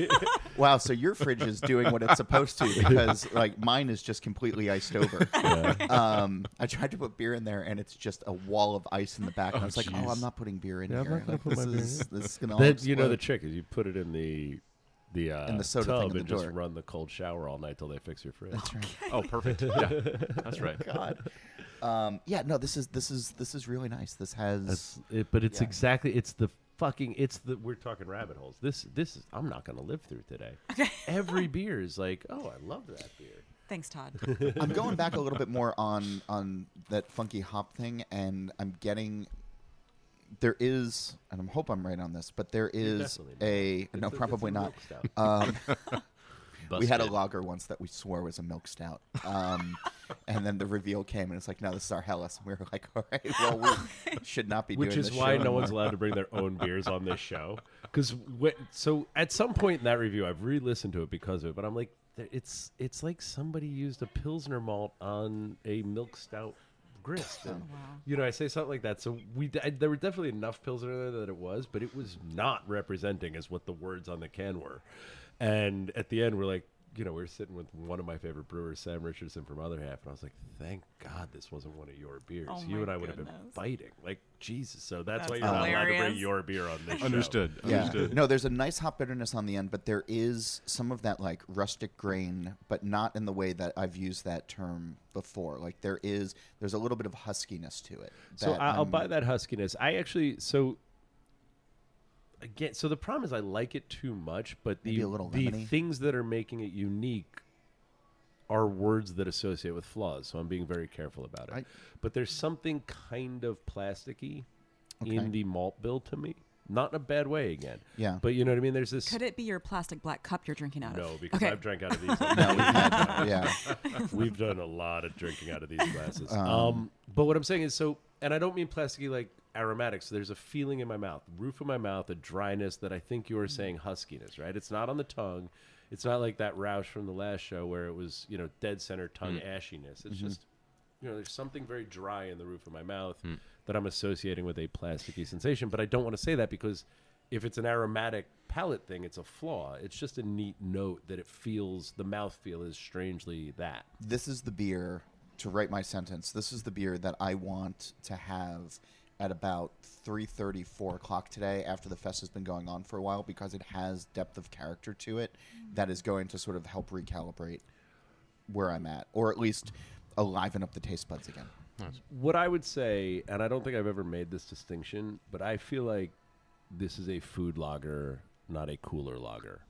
Speaker 3: Wow, so your fridge is doing what it's supposed to [laughs] because like mine is just completely iced over. Um, I tried to put beer in there and it's just a wall of ice in the back. And I was like, oh. I'm not putting beer in
Speaker 2: Yeah, I'm
Speaker 3: here.
Speaker 2: not gonna
Speaker 3: Like,
Speaker 2: put
Speaker 3: this
Speaker 2: my beer
Speaker 3: is this is gonna
Speaker 2: you know the trick is you put it in the the uh,
Speaker 3: In the soda
Speaker 2: tub
Speaker 3: thing in the
Speaker 2: and just
Speaker 3: door.
Speaker 2: run the cold shower all night till they fix your fridge.
Speaker 3: That's right. [laughs]
Speaker 4: Oh, perfect. Yeah, that's right.
Speaker 3: God. Um, yeah, no, this is this is this is really nice. This has
Speaker 2: That's it, but it's
Speaker 3: Yeah.
Speaker 2: exactly it's the fucking it's the we're talking rabbit holes. This this is I'm not gonna live through today. [laughs] Every beer is like, oh, I love that beer.
Speaker 5: Thanks, Todd. [laughs] [laughs]
Speaker 3: I'm going back a little bit more on on that funky hop thing, and I'm getting there is, and I hope I'm right on this, but there is
Speaker 2: definitely not.
Speaker 3: a no,
Speaker 2: it's
Speaker 3: probably
Speaker 2: a
Speaker 3: not. Um, we had a lager once that we swore was a milk stout, um, [laughs] and then the reveal came, and it's like, no, this is our Helles. And we were like, [laughs] all right, well, we [laughs] should not be
Speaker 2: Which
Speaker 3: doing
Speaker 2: is
Speaker 3: this
Speaker 2: why
Speaker 3: show
Speaker 2: no one's
Speaker 3: anymore.
Speaker 2: allowed to bring their own beers on this show. Because so at some point in that review, I've re-listened to it because of it, but I'm like, it's it's like somebody used a pilsner malt on a milk stout grist. And,
Speaker 5: wow.
Speaker 2: You know, I say something like that. So we I- there were definitely enough pilsner there that it was, but it was not representing as what the words on the can were. And at the end, we're like, you know, we were sitting with one of my favorite brewers, Sam Richardson from Other Half, and I was like, thank God this wasn't one of your beers.
Speaker 5: Oh
Speaker 2: you and I would have been
Speaker 5: goodness.
Speaker 2: fighting. Like, Jesus. So that's,
Speaker 5: That's
Speaker 2: why you're not allowed to bring
Speaker 5: hilarious.
Speaker 2: your beer on this [laughs] show.
Speaker 4: Understood.
Speaker 3: Yeah.
Speaker 4: Understood.
Speaker 3: No, there's a nice hop bitterness on the end, but there is some of that like rustic grain, but not in the way that I've used that term before. Like there is, there's a little bit of huskiness to it.
Speaker 2: So I- I'll
Speaker 3: I'm-
Speaker 2: buy that huskiness. I actually so again. So the problem is I like it too much, but the
Speaker 3: Maybe a little
Speaker 2: the
Speaker 3: lemony?
Speaker 2: things that are making it unique are words that associate with flaws. So I'm being very careful about it.
Speaker 3: I-
Speaker 2: but there's something kind of plasticky
Speaker 3: Okay.
Speaker 2: in the malt bill to me. Not in a bad way again.
Speaker 3: Yeah.
Speaker 2: But you know what I mean? There's this
Speaker 5: Could it be your plastic black cup you're drinking out of?
Speaker 2: no, because
Speaker 5: okay.
Speaker 2: I've drank out of these. [laughs]
Speaker 3: No, we've had- yeah. [laughs]
Speaker 2: We've done a lot of drinking out of these glasses. Um, but what I'm saying is so, and I don't mean plasticky like aromatics. There's a feeling in my mouth, roof of my mouth, a dryness that I think you were mm-hmm. saying huskiness, right? It's not on the tongue. It's not like that Roush from the last show where it was, you know, dead center tongue mm. ashiness. It's mm-hmm. just, you know, there's something very dry in the roof of my mouth mm. that I'm associating with a plasticky sensation. But I don't want to say that because if it's an aromatic palate thing, it's a flaw. It's just a neat note that it feels the mouth feel is strangely that.
Speaker 3: this is the beer to write my sentence this is the beer that i want to have at about 3.30 4 o'clock today after the fest has been going on for a while because it has depth of character to it mm-hmm. that is going to sort of help recalibrate where i'm at or at least liven up the taste buds again.
Speaker 2: What I would say, and I don't think I've ever made this distinction, but I feel like this is a food lager, not a cooler lager.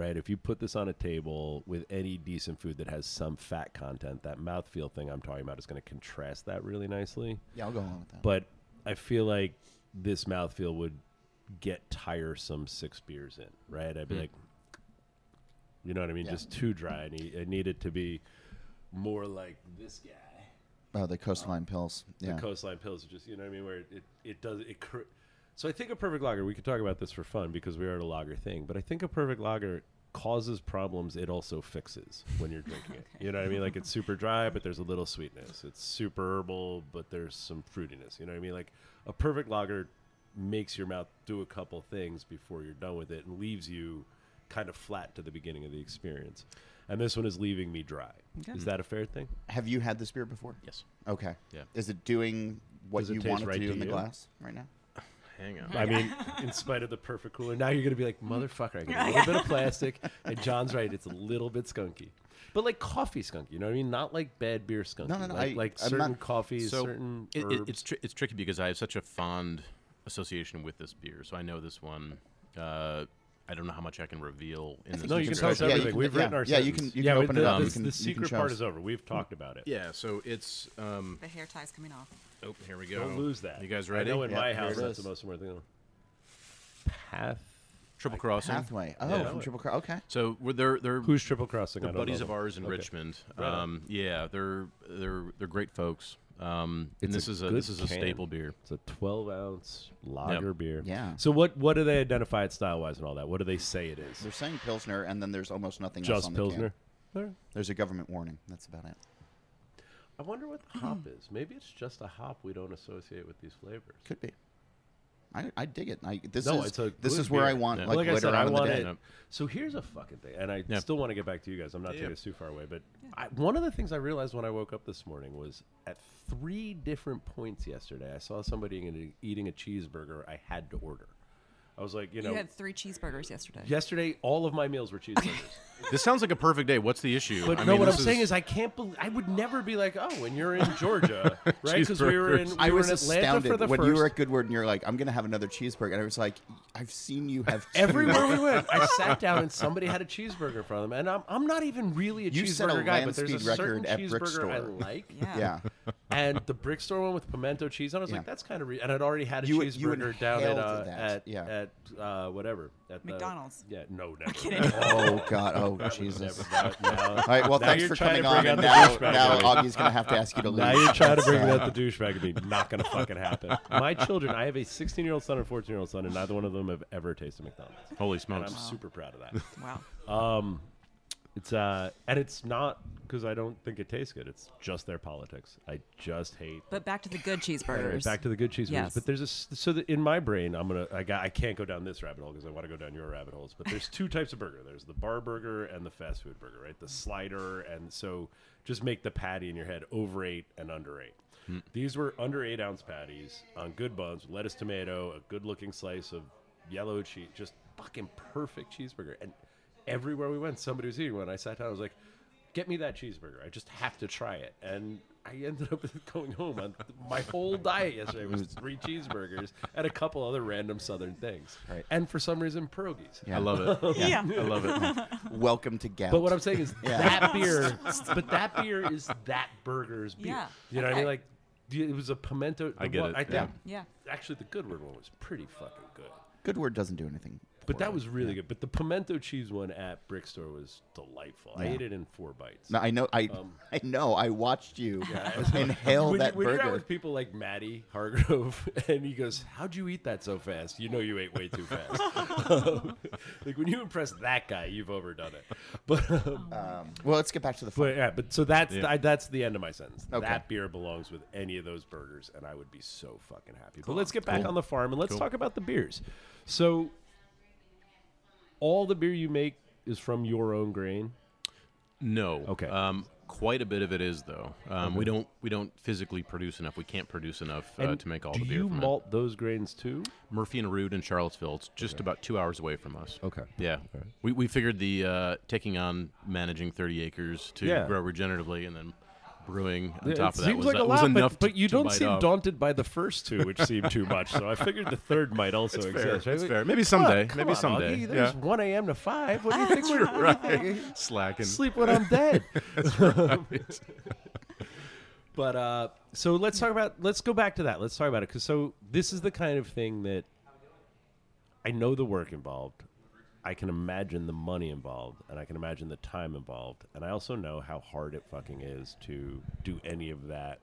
Speaker 2: Right? If you put this on a table with any decent food that has some fat content, that mouthfeel thing I'm talking about is going to contrast that really nicely.
Speaker 3: yeah i'll go on with that
Speaker 2: But I feel like this mouthfeel would get tiresome six beers in, right? I'd be hmm. like, you know what I mean?
Speaker 3: Yeah.
Speaker 2: Just too dry. I need, I need it to be more like this guy
Speaker 3: oh the coastline um, pills yeah
Speaker 2: the coastline pills are just you know what I mean where it it does it cr- so I think a perfect lager we could talk about this for fun because we are at a lager thing but I think a perfect lager causes problems it also fixes when you're drinking it. [laughs] You know what I mean? Like it's super dry but there's a little sweetness. It's super herbal but there's some fruitiness. You know what I mean? Like a perfect lager makes your mouth do a couple things before you're done with it and leaves you kind of flat to the beginning of the experience. And this one is leaving me dry.
Speaker 5: Okay.
Speaker 2: is that a fair thing?
Speaker 3: Have you had this beer before?
Speaker 4: Yes.
Speaker 3: okay.
Speaker 4: Yeah.
Speaker 3: is it doing what
Speaker 2: Does it
Speaker 3: you
Speaker 2: taste
Speaker 3: want it
Speaker 2: right
Speaker 3: to do
Speaker 2: to
Speaker 3: in the glass right now
Speaker 4: Hang on.
Speaker 2: I mean, in spite of the perfect cooler, now you're going to be like, motherfucker, I get a little bit of [laughs] plastic. And John's right, it's a little bit skunky. But like coffee skunky, you know what I mean? Not like bad beer skunky.
Speaker 3: No, no, no,
Speaker 2: Like,
Speaker 3: I-
Speaker 2: like
Speaker 3: I'm
Speaker 2: certain
Speaker 3: not-
Speaker 2: coffees,
Speaker 4: so
Speaker 2: certain
Speaker 4: it,
Speaker 2: herbs.
Speaker 4: it, it's tri- it's tricky because I have such a fond association with this beer. So I know this one. Uh, I don't know how much I can reveal in this.
Speaker 2: no, you can tell us
Speaker 3: Yeah, you
Speaker 2: everything.
Speaker 3: can-
Speaker 2: We've
Speaker 3: yeah,
Speaker 2: written our
Speaker 3: yeah, you
Speaker 2: sentence.
Speaker 3: can- you
Speaker 2: yeah,
Speaker 3: can
Speaker 2: we-
Speaker 3: open
Speaker 2: the,
Speaker 3: it up.
Speaker 2: The,
Speaker 3: You can-
Speaker 2: the
Speaker 3: you can
Speaker 2: secret
Speaker 3: show
Speaker 2: part
Speaker 3: us.
Speaker 2: is over. We've talked about it.
Speaker 4: Yeah. So it's. Um,
Speaker 5: The hair tie's coming off.
Speaker 4: Oh, here we go.
Speaker 2: Don't lose that.
Speaker 4: You guys
Speaker 2: I
Speaker 4: ready?
Speaker 2: know in
Speaker 3: Yeah,
Speaker 2: my house that's the most important thing. Path.
Speaker 4: Triple crossing.
Speaker 3: pathway oh
Speaker 2: Yeah.
Speaker 3: from triple Cro- okay
Speaker 4: So we're, they're they're
Speaker 2: Who's triple crossing? I
Speaker 4: they're
Speaker 2: don't
Speaker 4: buddies
Speaker 2: know
Speaker 4: of
Speaker 2: them.
Speaker 4: ours in
Speaker 2: Okay.
Speaker 4: Richmond.
Speaker 2: Right on.
Speaker 4: Um, yeah, they're they're they're great folks. Um, and
Speaker 2: It's
Speaker 4: this
Speaker 2: a
Speaker 4: is a
Speaker 2: good
Speaker 4: this is a
Speaker 2: can.
Speaker 4: staple beer.
Speaker 2: It's a 12 ounce lager beer.
Speaker 3: Yeah.
Speaker 2: So what what do they identify it style wise and all that? What do they say it is?
Speaker 3: They're saying Pilsner, and then there's almost nothing else
Speaker 2: Just
Speaker 3: on the can.
Speaker 2: Pilsner. All right.
Speaker 3: There's a government warning. That's about it.
Speaker 2: I wonder what the hop hmm. is. Maybe it's just a hop we don't associate with these flavors.
Speaker 3: Could be. I, I dig it. I, this
Speaker 2: No,
Speaker 3: is
Speaker 2: it's a
Speaker 3: this is where I want
Speaker 4: Yeah.
Speaker 3: like,
Speaker 2: like I
Speaker 3: later
Speaker 2: said, I
Speaker 3: on in the day.
Speaker 2: it. So here's a fucking thing, and I
Speaker 4: Yeah.
Speaker 2: still want to get back to you guys. I'm not
Speaker 4: Yeah.
Speaker 2: taking us too far away, but I, one of the things I realized when I woke up this morning was at three different points yesterday, I saw somebody eating a, eating a cheeseburger I had to order. I was like, you know,
Speaker 5: you had three cheeseburgers yesterday.
Speaker 2: yesterday all of my meals were cheeseburgers. [laughs]
Speaker 4: This sounds like a perfect day. What's the issue?
Speaker 2: But
Speaker 4: I
Speaker 2: no,
Speaker 4: mean,
Speaker 2: what I'm
Speaker 4: this
Speaker 2: saying is, I can't believe I would never be like, oh, when you're in Georgia, [laughs] right? Because we were in, we
Speaker 3: I
Speaker 2: were
Speaker 3: was
Speaker 2: in Atlanta
Speaker 3: astounded
Speaker 2: for the
Speaker 3: when
Speaker 2: first.
Speaker 3: you were at Goodword and you're like, I'm gonna have another cheeseburger, and I was like, I've seen you have two.
Speaker 2: Everywhere we [laughs] went, I sat down and somebody had a cheeseburger in front of them, and I'm, I'm not even really a
Speaker 3: You set a
Speaker 2: cheeseburger guy, but there's a
Speaker 3: speed record
Speaker 2: certain
Speaker 3: at Brick
Speaker 2: cheeseburger I
Speaker 3: Store.
Speaker 2: like. [laughs]
Speaker 5: Yeah.
Speaker 3: Yeah,
Speaker 2: And the brick store one with pimento cheese on, it, I was
Speaker 3: Yeah.
Speaker 2: like, that's kind of. Re-. And I'd already had a
Speaker 3: You- you
Speaker 2: cheeseburger down at uh, at
Speaker 3: yeah.
Speaker 2: at uh, whatever at the-
Speaker 5: McDonald's.
Speaker 2: yeah, no, never.
Speaker 5: kidding. [laughs]
Speaker 3: Oh God. Oh Jesus.
Speaker 2: no.
Speaker 3: All right. Well,
Speaker 2: Now
Speaker 3: thanks
Speaker 2: you're
Speaker 3: for
Speaker 2: trying
Speaker 3: coming
Speaker 2: to
Speaker 3: on.
Speaker 2: bring
Speaker 3: And
Speaker 2: out the
Speaker 3: now,
Speaker 2: douchebag
Speaker 3: now. Augie's gonna have to ask you to leave.
Speaker 2: Now you're trying to bring
Speaker 3: That's,
Speaker 2: out the [laughs] douchebag in me. Not going to fucking happen. My children, I have a 16 year old son and 14 year old son, and neither one of them have ever tasted McDonald's.
Speaker 4: Holy
Speaker 2: And
Speaker 4: smokes!
Speaker 2: I'm super proud of that.
Speaker 5: Wow.
Speaker 2: Um, it's uh, and it's not because I don't think it tastes good. It's just their politics. I just hate.
Speaker 5: But back to the good
Speaker 2: Anyway,
Speaker 5: cheeseburgers.
Speaker 2: back to the good cheeseburgers.
Speaker 5: Yes.
Speaker 2: But there's a s- so that in my brain, I'm gonna I got I can't go down this rabbit hole because I want to go down your rabbit holes. But there's two types of burger. There's the bar burger and the fast food burger, right? The slider and so just make the patty in your head over eight and under eight. These were under eight ounce patties on good buns, lettuce, tomato, a good looking slice of yellow cheese, just fucking perfect cheeseburger. And everywhere we went, somebody was eating one. I sat down, I was like, "Get me that cheeseburger! I just have to try it." And I ended up [laughs] going home on my whole diet yesterday was [laughs] three cheeseburgers and a couple other random Southern things,
Speaker 3: Right.
Speaker 2: and for some reason pierogies.
Speaker 3: Yeah.
Speaker 4: I love it. [laughs]
Speaker 5: Yeah.
Speaker 4: I love it.
Speaker 3: Welcome to Gout.
Speaker 2: But what I'm saying is that beer, but that beer is that burger's beer.
Speaker 5: Yeah.
Speaker 2: You know what I mean? Like, d- it was a pimento.
Speaker 4: I
Speaker 2: the
Speaker 4: get
Speaker 2: one-
Speaker 4: it,
Speaker 2: I think
Speaker 3: yeah.
Speaker 5: yeah.
Speaker 2: actually the Goodword one was pretty fucking good.
Speaker 3: Good word doesn't do anything.
Speaker 2: But that was really good. But the pimento cheese one at Brick Store was delightful. I
Speaker 3: Yeah.
Speaker 2: ate it in four bites.
Speaker 3: No, I know. I
Speaker 2: Um, [laughs]
Speaker 3: I know. I watched you inhale
Speaker 2: when,
Speaker 3: that
Speaker 2: you, when you're out
Speaker 3: burger.
Speaker 2: with people like Maddie Hargrove, [laughs] and he goes, "How'd you eat that so fast? You know you ate way too fast." [laughs] like when you impress that guy, you've overdone it. But um,
Speaker 3: Um, well, let's get back to the fun.
Speaker 2: But yeah, but so that's
Speaker 4: Yeah.
Speaker 2: the, I, that's the end of my sentence.
Speaker 3: Okay.
Speaker 2: That beer belongs with any of those burgers, and I would be so fucking happy. But let's get back
Speaker 4: Cool.
Speaker 2: on the farm and let's
Speaker 4: Cool.
Speaker 2: talk about the beers. So, all the beer you make is from your own grain.
Speaker 4: No.
Speaker 2: Okay.
Speaker 4: Um, quite a bit of it is though. Um, We don't we don't physically produce enough. We can't produce enough uh, to make all the beer.
Speaker 2: Do you
Speaker 4: from it.
Speaker 2: malt those grains too?
Speaker 4: Murphy and Rude in Charlottesville. It's just about two hours away from us.
Speaker 2: Okay.
Speaker 4: Yeah, we, we figured the uh, taking on managing 30 acres to
Speaker 2: Yeah.
Speaker 4: grow regeneratively and then brewing on
Speaker 2: it
Speaker 4: top of that
Speaker 2: seems
Speaker 4: was,
Speaker 2: like a lot, but, but you
Speaker 4: to
Speaker 2: don't
Speaker 4: bite
Speaker 2: seem
Speaker 4: off.
Speaker 2: daunted by the first two, which seem too much. So I figured the third might also
Speaker 4: It's
Speaker 2: exist.
Speaker 4: fair.
Speaker 2: right?
Speaker 4: Fair. Maybe someday.
Speaker 2: Come
Speaker 4: Maybe
Speaker 2: on,
Speaker 4: someday.
Speaker 2: Augie, There's
Speaker 4: Yeah.
Speaker 2: 1 a.m. to 5. What do you [laughs] think we're
Speaker 4: right. Slacking.
Speaker 2: sleep when I'm dead. [laughs] [laughs] but uh, so let's talk about. Let's go back to that. Let's talk about it because so this is the kind of thing that I know the work involved. I can imagine the money involved, and I can imagine the time involved, and I also know how hard it fucking is to do any of that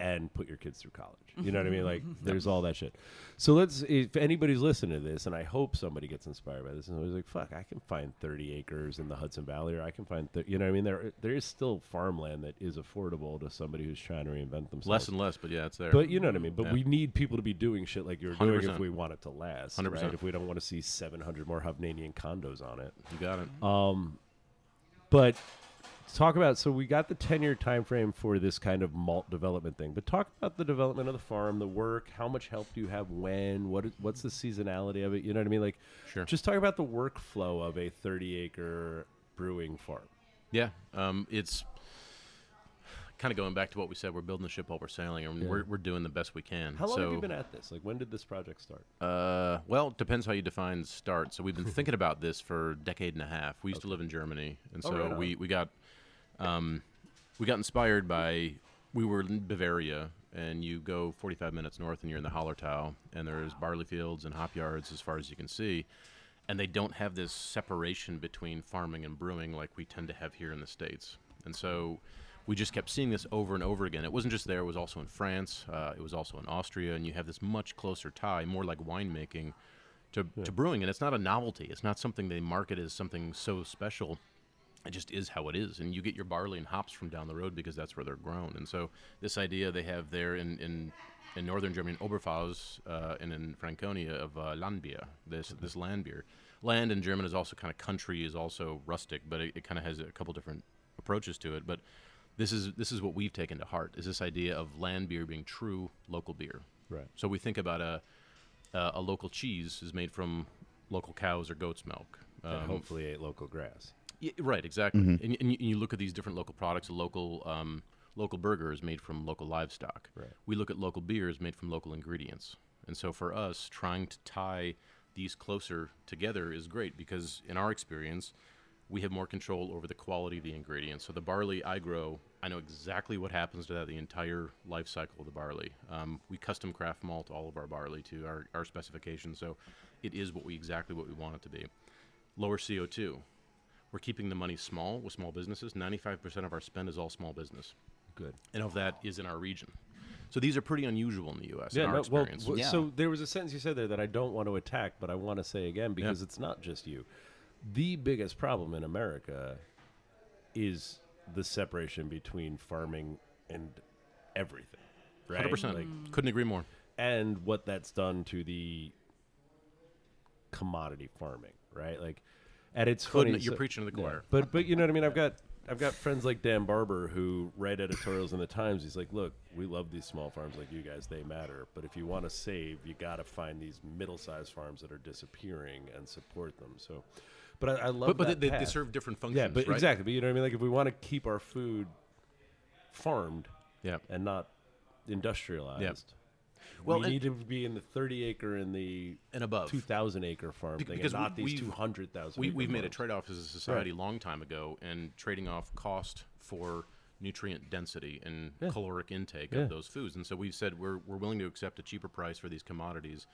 Speaker 2: and put your kids through college. You know what I mean? Like, [laughs] there's all that shit. So let's, if anybody's listening to this, and I hope somebody gets inspired by this, and was like, "Fuck, I can find 30 acres in the Hudson Valley, or I can find, th-, you know what I mean? There, there is still farmland that is affordable to somebody who's trying to reinvent themselves.
Speaker 4: Less and less, but yeah, it's there.
Speaker 2: But you know what I mean. But
Speaker 4: Yeah.
Speaker 2: we need people to be doing shit like you're doing if we want it to last,
Speaker 4: 100%.
Speaker 2: right? If we don't want to see 700 more Hovnanian condos on it.
Speaker 4: you got it.
Speaker 2: Um, but talk about so we got the 10 year time frame for this kind of malt development thing but talk about the development of the farm the work how much help do you have when what is, what's the seasonality of it you know what i mean like
Speaker 4: Sure.
Speaker 2: just talk about the workflow of a 30 acre brewing farm
Speaker 4: Yeah, um, it's kind of going back to what we said. We're building the ship while we're sailing, and
Speaker 2: Yeah.
Speaker 4: we're, we're doing the best we can.
Speaker 2: how long
Speaker 4: so,
Speaker 2: have you been at this like when did this project start
Speaker 4: Uh, well, it depends how you define start. So we've been [laughs] thinking about this for a decade and a half. We used to live in Germany, and
Speaker 2: Oh,
Speaker 4: so
Speaker 2: right
Speaker 4: we we got um, we got inspired by we were in Bavaria, and you go 45 minutes north, and you're in the Hallertau, and there's barley fields and hop yards as far as you can see. And they don't have this separation between farming and brewing like we tend to have here in the states. And so we just kept seeing this over and over again. It wasn't just there; it was also in France. Uh, it was also in Austria, and you have this much closer tie, more like winemaking, to, to brewing. And it's not a novelty. It's not something they market as something so special. It just is how it is, and you get your barley and hops from down the road because that's where they're grown. And so this idea they have there in in, in northern Germany, in Oberpfalz, uh, and in Franconia of uh, Landbier, this this land beer. Land in German is also kind of country, is also rustic, but it, it kind of has a couple different approaches to it. But this is this is what we've taken to heart is this idea of land beer being true local beer.
Speaker 2: right
Speaker 4: So we think about a a, a local cheese is made from local cows or goat's milk.
Speaker 2: and
Speaker 4: Um,
Speaker 2: hopefully ate local grass
Speaker 4: yeah, right, exactly. And, and, you, and you look at these different local products. A local um, local burger is made from local livestock.
Speaker 2: Right.
Speaker 4: We look at local beers made from local ingredients. And so for us, trying to tie these closer together is great because in our experience, we have more control over the quality of the ingredients. So the barley I grow, I know exactly what happens to that the entire life cycle of the barley. Um, we custom craft malt all of our barley to our, our specifications, so it is what we exactly what we want it to be. Lower CO2 we're keeping the money small with small businesses. 95% of our spend is all small business,
Speaker 2: good
Speaker 4: and of that is in our region. So these are pretty unusual in the U.S. in
Speaker 2: yeah
Speaker 4: our
Speaker 2: no, well,
Speaker 4: experience.
Speaker 2: w-
Speaker 3: Yeah.
Speaker 2: so there was a sentence you said there that i don't want to attack but i want to say again because it's not just you the biggest problem in america is the separation between farming and everything, right?
Speaker 4: Hundred percent.
Speaker 2: Like, mm.
Speaker 4: Couldn't agree more.
Speaker 2: and what that's done to the commodity farming, right? Like, and it's funny.
Speaker 4: you're
Speaker 2: so-
Speaker 4: preaching to the choir.
Speaker 2: But but you know what I mean. I've got I've got friends like Dan Barber who write editorials in the Times. He's like, look, we love these small farms like you guys. They matter. But if you want to save, you got to find these middle-sized farms that are disappearing and support them. So, but I, I love.
Speaker 4: But but
Speaker 2: that
Speaker 4: they, they serve different functions.
Speaker 2: Yeah, but
Speaker 4: right?
Speaker 2: exactly. But you know what I mean. Like if we want to keep our food farmed
Speaker 4: Yeah.
Speaker 2: and not industrialized.
Speaker 4: Well,
Speaker 2: we
Speaker 4: and-
Speaker 2: need to be in the 30 acre and the
Speaker 4: And above.
Speaker 2: 2,000 acre farm
Speaker 4: Be-
Speaker 2: thing,
Speaker 4: because
Speaker 2: and not
Speaker 4: we-
Speaker 2: these
Speaker 4: we've-
Speaker 2: 200,000.
Speaker 4: We,
Speaker 2: acre
Speaker 4: we've made a
Speaker 2: farms.
Speaker 4: trade off as a society a long time ago and trading off cost for nutrient density and
Speaker 2: Yeah.
Speaker 4: caloric intake
Speaker 2: Yeah.
Speaker 4: of those foods. And so we've said we're, we're willing to accept a cheaper price for these commodities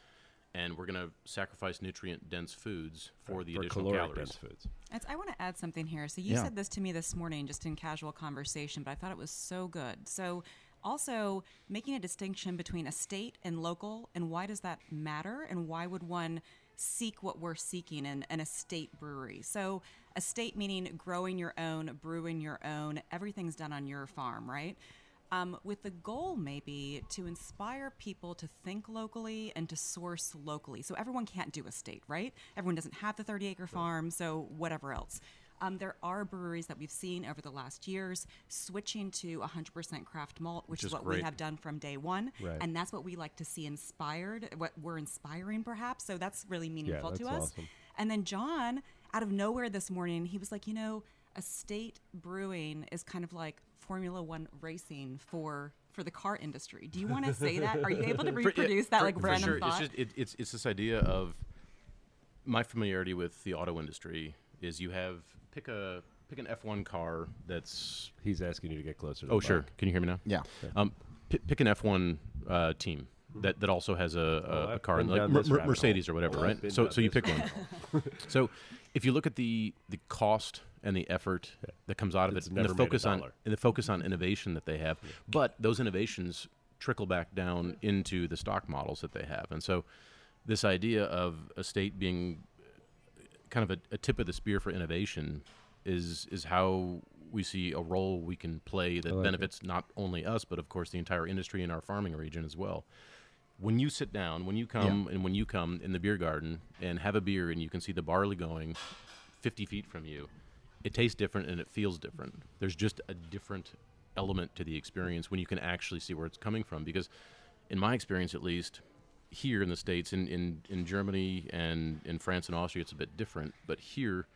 Speaker 4: and we're going to sacrifice nutrient dense foods for the
Speaker 2: for
Speaker 4: additional
Speaker 2: caloric
Speaker 4: calories.
Speaker 2: dense foods.
Speaker 5: It's, I want to add something here. So you
Speaker 3: Yeah.
Speaker 5: said this to me this morning, just in casual conversation, but I thought it was so good. So also making a distinction between estate and local, and why does that matter, and why would one seek what we're seeking in an estate brewery? So estate meaning growing your own, brewing your own, everything's done on your farm, right? um, with the goal maybe to inspire people to think locally and to source locally. So everyone can't do a state, right? Everyone doesn't have the 30 acre farm, so whatever else. Um, there are breweries that we've seen over the last years switching to 100% craft malt, which,
Speaker 4: Which
Speaker 5: is
Speaker 4: is
Speaker 5: what we have done from day one.
Speaker 2: Right.
Speaker 5: And that's what we like to see inspired, what we're inspiring perhaps. So that's really meaningful to
Speaker 2: that's
Speaker 5: us.
Speaker 2: awesome.
Speaker 5: And then John, out of nowhere this morning, he was like, you know, estate brewing is kind of like Formula One racing for for the car industry. Do you want to say that? Are you able to [laughs]
Speaker 4: For-
Speaker 5: reproduce that
Speaker 4: for-
Speaker 5: like
Speaker 4: for
Speaker 5: random
Speaker 4: sure.
Speaker 5: thought?
Speaker 4: It's just it, it's it's this idea of my familiarity with the auto industry is you have pick a pick an F1 car that's
Speaker 2: He's asking you to get closer. To
Speaker 4: oh
Speaker 2: the
Speaker 4: sure.
Speaker 2: mic.
Speaker 4: can you hear me now?
Speaker 3: Yeah.
Speaker 4: um pick, pick an F1 uh, team that, that also has a, a,
Speaker 2: Oh,
Speaker 4: a
Speaker 2: I've
Speaker 4: car
Speaker 2: been
Speaker 4: like
Speaker 2: down
Speaker 4: Mer-
Speaker 2: this
Speaker 4: Mer-
Speaker 2: rabbit
Speaker 4: Mercedes
Speaker 2: hole.
Speaker 4: or whatever
Speaker 2: Oh,
Speaker 4: right? So so you pick one. [laughs] so if you look at the the cost and the effort that comes out of
Speaker 2: It's
Speaker 4: it and the
Speaker 2: never made a
Speaker 4: focus on and the focus on innovation that they have but those innovations trickle back down into the stock models that they have. And so this idea of a state being kind of a, a tip of the spear for innovation is is how we see a role we can play that
Speaker 2: like it.
Speaker 4: benefits not only us but of course the entire industry in our farming region as well. When you sit down when you come and when you come in the beer garden and have a beer and you can see the barley going 50 feet from you it tastes different and it feels different. There's just a different element to the experience when you can actually see where it's coming from because in my experience at least here in the states in, in, in germany and in france and austria it's a bit different but here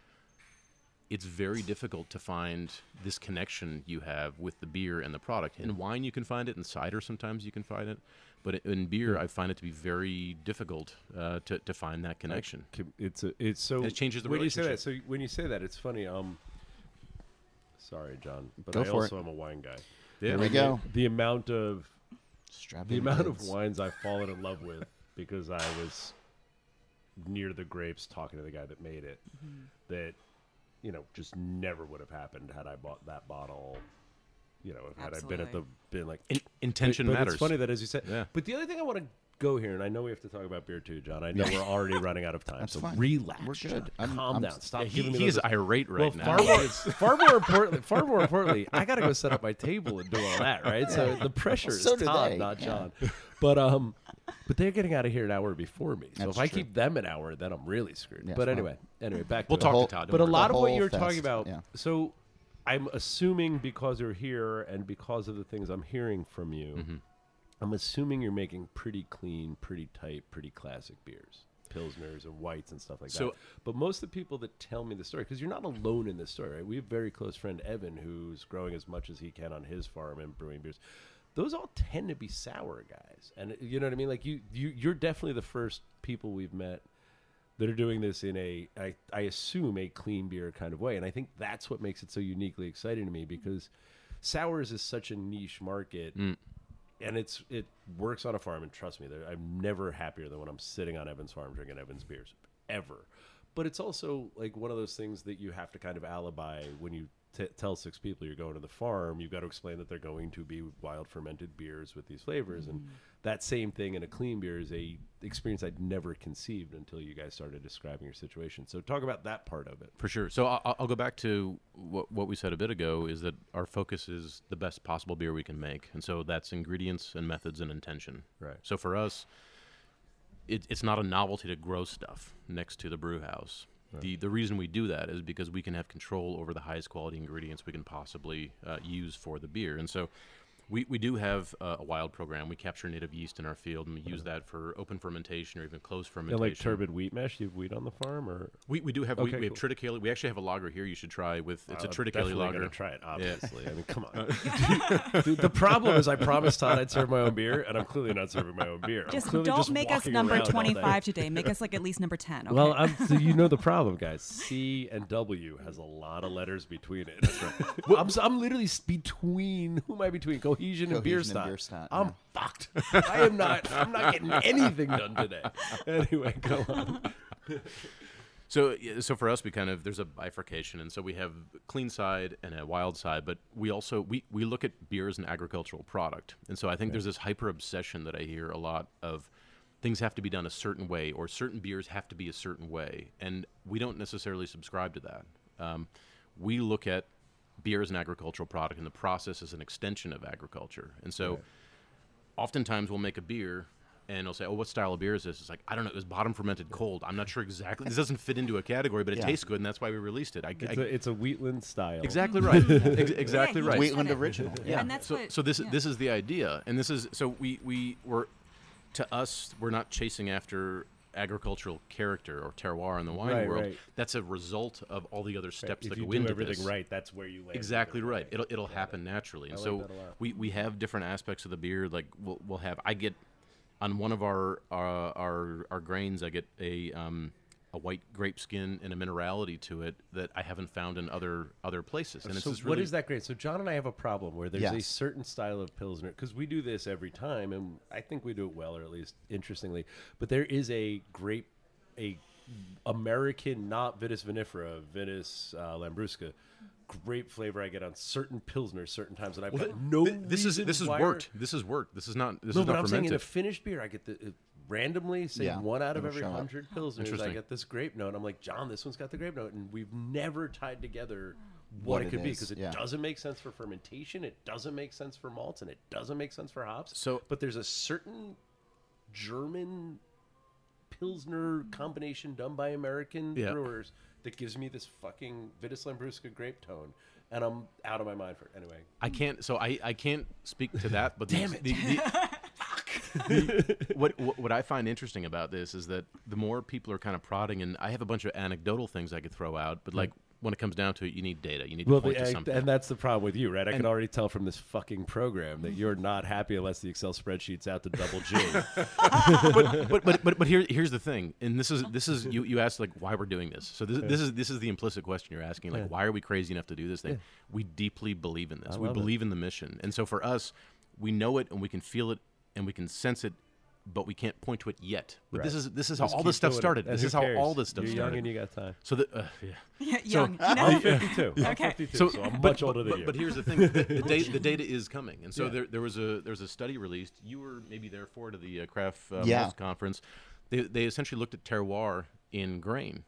Speaker 4: it's very difficult to find this connection you have with the beer and the product. In wine, you can find it. In cider, sometimes you can find it. But in beer, I find it to be very difficult uh, to, to find that connection.
Speaker 2: It's a, it's so.
Speaker 4: And it changes the
Speaker 2: when you say that. So when you say that, it's funny. Um, sorry, John, but
Speaker 3: Go
Speaker 2: I
Speaker 3: for
Speaker 2: also
Speaker 3: it.
Speaker 2: am a wine guy.
Speaker 4: Yeah.
Speaker 3: We go.
Speaker 2: The amount of
Speaker 3: Strap
Speaker 2: the
Speaker 3: in,
Speaker 2: amount of wines I've fallen in love with [laughs] because I was near the grapes talking to the guy that made it mm-hmm. that you know just never would have happened had I bought that bottle. You know, had I been at the
Speaker 5: Absolutely.
Speaker 2: been like
Speaker 4: In- intention
Speaker 2: but, but
Speaker 4: matters.
Speaker 2: It's funny that as you said.
Speaker 4: Yeah.
Speaker 2: But the other thing I want to go here, and I know we have to talk about beer too, John. I know we're already [laughs] running out of time,
Speaker 3: That's
Speaker 2: so
Speaker 3: fine.
Speaker 2: relax.
Speaker 3: We're
Speaker 2: John.
Speaker 3: good. I'm-
Speaker 2: Calm
Speaker 3: I'm-
Speaker 2: down. Stop
Speaker 4: Yeah, he,
Speaker 2: giving me
Speaker 4: he
Speaker 2: those
Speaker 4: is irate right
Speaker 2: well,
Speaker 4: now.
Speaker 2: far more, [laughs] far more importantly, far more importantly, I got to go set up my table and do all that, right? So the pressure
Speaker 3: So
Speaker 2: is
Speaker 3: do
Speaker 2: Todd,
Speaker 3: they,
Speaker 2: not
Speaker 3: yeah.
Speaker 2: John. But um, but they're getting out of here an hour before me. So
Speaker 3: That's
Speaker 2: if I
Speaker 3: true.
Speaker 2: keep them an hour, then I'm really screwed.
Speaker 3: Yes,
Speaker 2: but
Speaker 3: well.
Speaker 2: anyway, anyway, back.
Speaker 4: We'll
Speaker 2: to
Speaker 4: talk
Speaker 2: it.
Speaker 4: to Todd. don't
Speaker 2: But a
Speaker 4: worry.
Speaker 2: lot of what
Speaker 3: whole
Speaker 2: you're talking
Speaker 3: fest,
Speaker 2: about.
Speaker 3: yeah.
Speaker 2: So I'm assuming because you're here and because of the things I'm hearing from you,
Speaker 4: Mm-hmm.
Speaker 2: I'm assuming you're making pretty clean, pretty tight, pretty classic beers. Pilsners and whites and stuff like
Speaker 4: So-
Speaker 2: that. But most of the people that tell me the story, because you're not alone in this story, right? We have a very close friend Evan who's growing as much as he can on his farm and brewing beers. Those all tend to be sour guys, and you know what I mean. Like you, you, you're definitely the first people we've met that are doing this in a, I, I assume, a clean beer kind of way. And I think that's what makes it so uniquely exciting to me because sours is such a niche market. Mm. And it's it works on a farm, and trust me, I'm never happier than when I'm sitting on Evan's farm drinking Evan's beers, ever. But it's also like one of those things that you have to kind of alibi when you t- tell six people you're going to the farm, you've got to explain that they're going to be wild fermented beers with these flavors, and mm. That same thing in a clean beer is a experience I'd never conceived until you guys started describing your situation. So talk about that part of it.
Speaker 4: For sure. So I'll, I'll go back to what, what we said a bit ago is that our focus is the best possible beer we can make. And so that's ingredients and methods and intention.
Speaker 2: Right.
Speaker 4: So for us, it, it's not a novelty to grow stuff next to the brew house. The, the reason we do that is because we can have control over the highest quality ingredients we can possibly uh, use for the beer. And so we, we do have uh, a wild program. We capture native yeast in our field and we use that for open fermentation or even closed
Speaker 2: And
Speaker 4: fermentation.
Speaker 2: like turbid wheat mash, you have wheat on the farm, or
Speaker 4: We, we do have
Speaker 2: Okay,
Speaker 4: we, we have
Speaker 2: cool.
Speaker 4: triticale. We actually have a lager here. You should try with it's a
Speaker 2: I'm
Speaker 4: triticale
Speaker 2: definitely
Speaker 4: lager.
Speaker 2: try it. Obviously, I mean, come on.
Speaker 4: Uh, [laughs] [laughs]
Speaker 2: Dude, the problem is, I promised Todd I'd serve my own beer, and I'm clearly not serving my own beer.
Speaker 5: Just don't
Speaker 2: just
Speaker 5: make us number
Speaker 2: around all day.
Speaker 5: 25 today. Make us like at least number 10. Okay?
Speaker 2: Well, I'm, so you know the problem, guys. C and W has a lot of letters between it. [laughs] I'm, s- I'm literally between. Who am I between? Cohesion, and
Speaker 3: Cohesion and
Speaker 2: Bierstadt.
Speaker 3: Bierstadt,
Speaker 2: I'm
Speaker 3: yeah.
Speaker 2: fucked. [laughs] I am not. I'm not getting anything done today. [laughs] Anyway, go on. [laughs]
Speaker 4: So so for us, we kind of there's a bifurcation, and so we have clean side and a wild side, but we also we we look at beer as an agricultural product, and so I think there's this hyper obsession that I hear a lot of. Things have to be done a certain way, or certain beers have to be a certain way, and we don't necessarily subscribe to that. Um, we look at beer is an agricultural product, and the process is an extension of agriculture, and so oftentimes we'll make a beer and they'll say, "Oh, what style of beer is this?" It's like I don't know. It was bottom fermented cold. I'm not sure exactly. This doesn't fit into a category, but it
Speaker 3: Yeah.
Speaker 4: tastes good, and that's why we released it. I,
Speaker 2: It's
Speaker 4: I-
Speaker 2: a, it's a Wheatland style.
Speaker 4: exactly [laughs] right. Ex- exactly
Speaker 5: you
Speaker 4: right.
Speaker 3: Wheatland
Speaker 5: said it.
Speaker 3: original.
Speaker 4: Yeah.
Speaker 5: And that's
Speaker 4: so,
Speaker 5: what-
Speaker 4: so this
Speaker 5: yeah.
Speaker 4: this is the idea, and this is so we we were to us we're not chasing after agricultural character or terroir in the wine
Speaker 2: Right,
Speaker 4: world.
Speaker 2: right.
Speaker 4: That's a result of all the other steps
Speaker 2: If
Speaker 4: that
Speaker 2: you
Speaker 4: go
Speaker 2: do
Speaker 4: into
Speaker 2: everything
Speaker 4: this.
Speaker 2: right, that's where you land.
Speaker 4: Exactly right. It'll it'll happen naturally. And
Speaker 2: like
Speaker 4: so
Speaker 2: that a lot.
Speaker 4: we we have different aspects of the beer. Like we'll we'll have I get on one of our uh, our our grains I get a um a white grape skin and a minerality to it that I haven't found in other other places. And it's
Speaker 2: so what
Speaker 4: really,
Speaker 2: is that great? So John and I have a problem where there's a certain style of pilsner because we do this every time, and I think we do it well, or at least interestingly. But there is a grape, a American, not Vitis vinifera, Vitis uh, lambrusca, grape flavor I get on certain pilsners certain times, and I've
Speaker 4: Well,
Speaker 2: got no.
Speaker 4: th- this is this is worked. This is worked. This is not this
Speaker 2: no,
Speaker 4: is
Speaker 2: but
Speaker 4: not
Speaker 2: I'm saying in a finished beer, I get the randomly, say
Speaker 3: Yeah,
Speaker 2: one out of
Speaker 3: it'll
Speaker 2: every
Speaker 3: show up.
Speaker 2: hundred pilsners, I get this grape note. I'm like, John, this one's got the grape note, and we've never tied together what,
Speaker 3: What
Speaker 2: it
Speaker 3: it
Speaker 2: could be because it
Speaker 3: yeah.
Speaker 2: doesn't make sense for fermentation, it doesn't make sense for malts, and it doesn't make sense for hops.
Speaker 4: So-
Speaker 2: but there's a certain German pilsner combination done by American
Speaker 4: Yeah.
Speaker 2: brewers that gives me this fucking Vitis Lambrusca grape tone, and I'm out of my mind for it. Anyway.
Speaker 4: I can't. So I, I can't speak to that. But
Speaker 2: Damn
Speaker 4: the,
Speaker 2: it.
Speaker 4: The, the, [laughs] the- what, what what I find interesting about this is that the more people are kind of prodding, and I have a bunch of anecdotal things I could throw out, but like when it comes down to it, you need data. You need
Speaker 2: Well,
Speaker 4: to point
Speaker 2: the,
Speaker 4: to something.
Speaker 2: and that's the problem with you, right? I can already tell from this fucking program that you're not happy unless the Excel spreadsheet's out to double G. [laughs]
Speaker 4: but, but but but but here here's the thing, and this is this is you you asked like why we're doing this. So this this is this is the implicit question you're asking, like
Speaker 2: Yeah.
Speaker 4: why are we crazy enough to do this thing? We deeply believe in this. We
Speaker 2: love it.
Speaker 4: believe in the mission, and so for us, we know it and we can feel it and we can sense it, but we can't point to it yet. But this is this is
Speaker 2: Just
Speaker 4: how all this stuff started.
Speaker 2: And
Speaker 4: This
Speaker 2: who
Speaker 4: is how all this stuff
Speaker 2: You're
Speaker 4: started.
Speaker 2: young and you got time.
Speaker 4: so that uh, yeah. [laughs]
Speaker 5: Yeah,
Speaker 4: So-
Speaker 5: young. you [laughs] know?
Speaker 2: I'm 52. I'm
Speaker 5: Okay.
Speaker 2: 52,
Speaker 4: So,
Speaker 2: so, I'm
Speaker 4: but,
Speaker 2: much older
Speaker 4: but,
Speaker 2: than
Speaker 4: but,
Speaker 2: you.
Speaker 4: But here's the thing: the, the, data, [laughs] the data is coming, and so
Speaker 2: Yeah.
Speaker 4: there, there was a there was a study released. You were maybe there for it at the uh, Craft uh,
Speaker 3: Yeah.
Speaker 4: Conference. They they essentially looked at terroir in grain,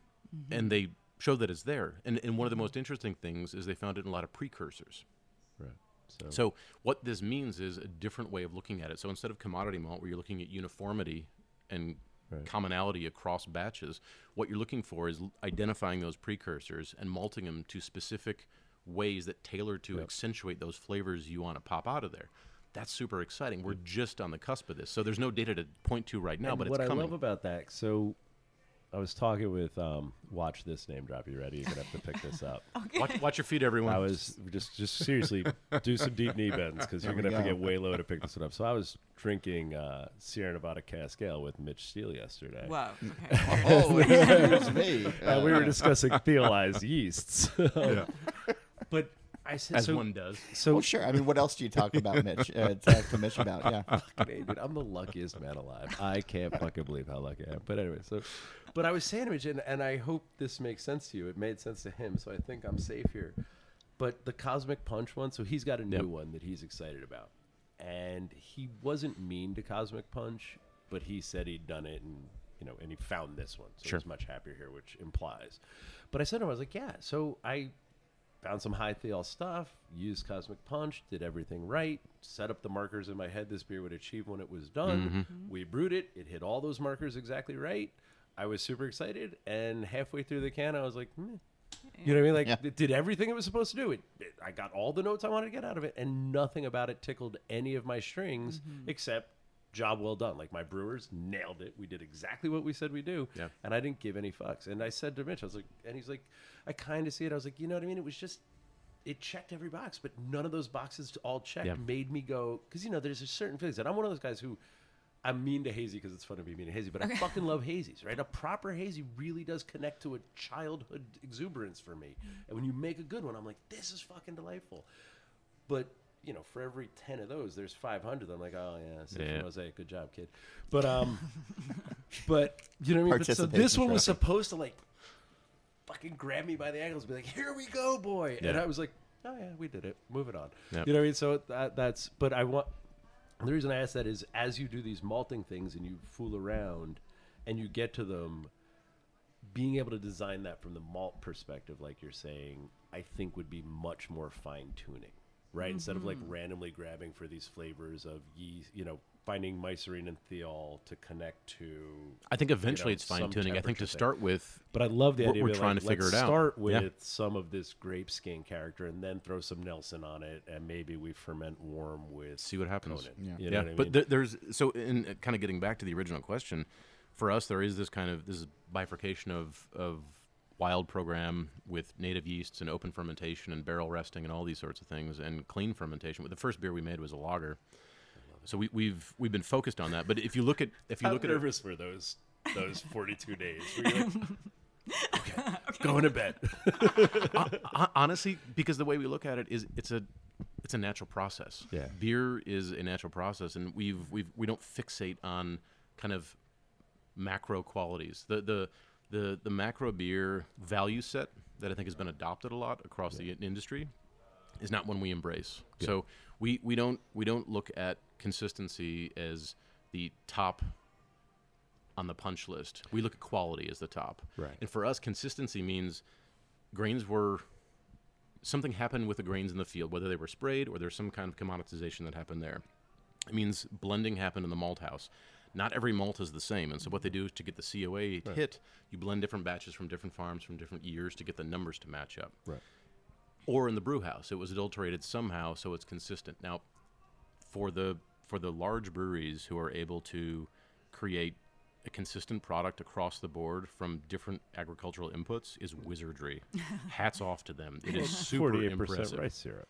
Speaker 4: and they showed that it's there. And and one of the most interesting things is they found it in a lot of precursors.
Speaker 2: right. So,
Speaker 4: So what this means is a different way of looking at it. So instead of commodity malt, where you're looking at uniformity and
Speaker 2: Right.
Speaker 4: commonality across batches, what you're looking for is identifying those precursors and malting them to specific ways that tailor to accentuate those flavors you want to pop out of there. That's super exciting. We're mm. just on the cusp of this, so there's no data to point to right now,
Speaker 2: and
Speaker 4: but
Speaker 2: what
Speaker 4: it's
Speaker 2: I love about that, so I was talking with, um, watch this name drop. You ready? You're going to have to pick this up. [laughs]
Speaker 4: watch, watch your feet, everyone.
Speaker 2: I was just just seriously do some deep knee bends because you're gonna
Speaker 3: we
Speaker 2: have to get way low to pick this one up. So I was drinking uh, Sierra Nevada Cascale with Mitch Steele yesterday.
Speaker 5: Whoa. Okay. [laughs]
Speaker 3: Oh, was me.
Speaker 2: Uh, we were discussing thiolized yeasts. [laughs] Um, But I said,
Speaker 4: as
Speaker 2: so,
Speaker 4: one does.
Speaker 2: so
Speaker 3: Well, sure. I mean, what else do you talk about, [laughs] Mitch? Uh, talk to Mitch about, yeah. [laughs]
Speaker 2: fucking dude, I'm the luckiest man alive. I can't fucking believe how lucky I am. But anyway, so, but I was saying to Mitch, and, and I hope this makes sense to you. It made sense to him, so I think I'm safe here. But the Cosmic Punch one, so he's got a new
Speaker 4: Yep.
Speaker 2: one that he's excited about. And he wasn't mean to Cosmic Punch, but he said he'd done it and you know, and he found this one. So
Speaker 4: Sure.
Speaker 2: he's much happier here, which implies. But I said to him, I was like, Yeah, so I found some high thiol stuff, used Cosmic Punch, did everything right, set up the markers in my head this beer would achieve when it was done. Mm-hmm. Mm-hmm. We brewed it, it hit all those markers exactly right. I was super excited, and halfway through the can, I was like, "Meh." you know what I mean? Like,
Speaker 3: Yeah.
Speaker 2: it did everything it was supposed to do. It, it- I got all the notes I wanted to get out of it, and nothing about it tickled any of my strings mm-hmm. except job well done. Like my brewers nailed it. We did exactly what we said we do,
Speaker 4: Yeah.
Speaker 2: and I didn't give any fucks. And I said to Mitch, I was like, and he's like, I kind of see it. I was like, you know what I mean? It was just. It checked every box, but none of those boxes all checked
Speaker 4: Yeah.
Speaker 2: made me go because you know there's a certain feelings, and I'm one of those guys who I'm mean to hazy because it's fun to be mean to hazy, but I fucking love hazies, right? A proper hazy really does connect to a childhood exuberance for me. Mm-hmm. And when you make a good one, I'm like, this is fucking delightful. But you know, for every ten of those, there's 500. I'm like, oh yeah,
Speaker 4: Yeah.
Speaker 2: Mosaic, good job, kid. But um, [laughs] but you know what I mean. But so this one was supposed to like fucking grab me by the ankles, and be like, here we go, boy. And I was like, oh yeah, we did it. Move it on.
Speaker 4: Yep.
Speaker 2: You know what I mean? So that, that's. But I want. The reason I ask that is as you do these malting things and you fool around, and you get to them, being able to design that from the malt perspective, like you're saying, I think would be much more fine tuning, right? Instead of like randomly grabbing for these flavors of yeast, you know, finding mycerine and thiol to connect to.
Speaker 4: I think eventually
Speaker 2: know,
Speaker 4: it's fine tuning. I think to
Speaker 2: temperature thing.
Speaker 4: start with,
Speaker 2: But I love the
Speaker 4: We're-
Speaker 2: idea.
Speaker 4: we're
Speaker 2: of,
Speaker 4: trying
Speaker 2: like,
Speaker 4: to figure it out.
Speaker 2: Start with
Speaker 4: Yeah.
Speaker 2: some of this grape skin character, and then throw some Nelson on it, and maybe we ferment warm with
Speaker 4: see what happens.
Speaker 2: Conan.
Speaker 3: Yeah.
Speaker 2: You know
Speaker 4: yeah,
Speaker 2: what I
Speaker 4: but
Speaker 2: mean?
Speaker 4: there, there's so in uh, kind of getting back to the original question, for us there is this kind of this bifurcation of of wild program with native yeasts and open fermentation and barrel resting and all these sorts of things and clean fermentation. The first beer we made was a lager, so we, we've we've been focused on that. But if you look at if you
Speaker 2: How
Speaker 4: look at it,
Speaker 2: nervous for those those 42 days. Were you like, [laughs] okay, going to bed. [laughs]
Speaker 4: Honestly, because the way we look at it is it's a it's a natural process.
Speaker 2: Yeah.
Speaker 4: beer is a natural process, and we've we've we don't fixate on kind of macro qualities. The the the the macro beer value set that I think has been adopted a lot across the industry is not one we embrace. So we we don't we don't look at consistency as the top on the punch list. We look at quality as the top.
Speaker 2: Right.
Speaker 4: And for us, consistency means grains were something happened with the grains in the field, whether they were sprayed or there's some kind of commoditization that happened there. It means blending happened in the malt house. Not every malt is the same, and so what they mm-hmm. do is to get the COA to hit, you blend different batches from different farms from different years to get the numbers to match up.
Speaker 2: Right.
Speaker 4: Or in the brew house, it was adulterated somehow so it's consistent. Now, for the for the large breweries who are able to create a consistent product across the board from different agricultural inputs is wizardry. [laughs] Hats off to them. It is super
Speaker 2: 48%
Speaker 4: impressive.
Speaker 2: rice syrup.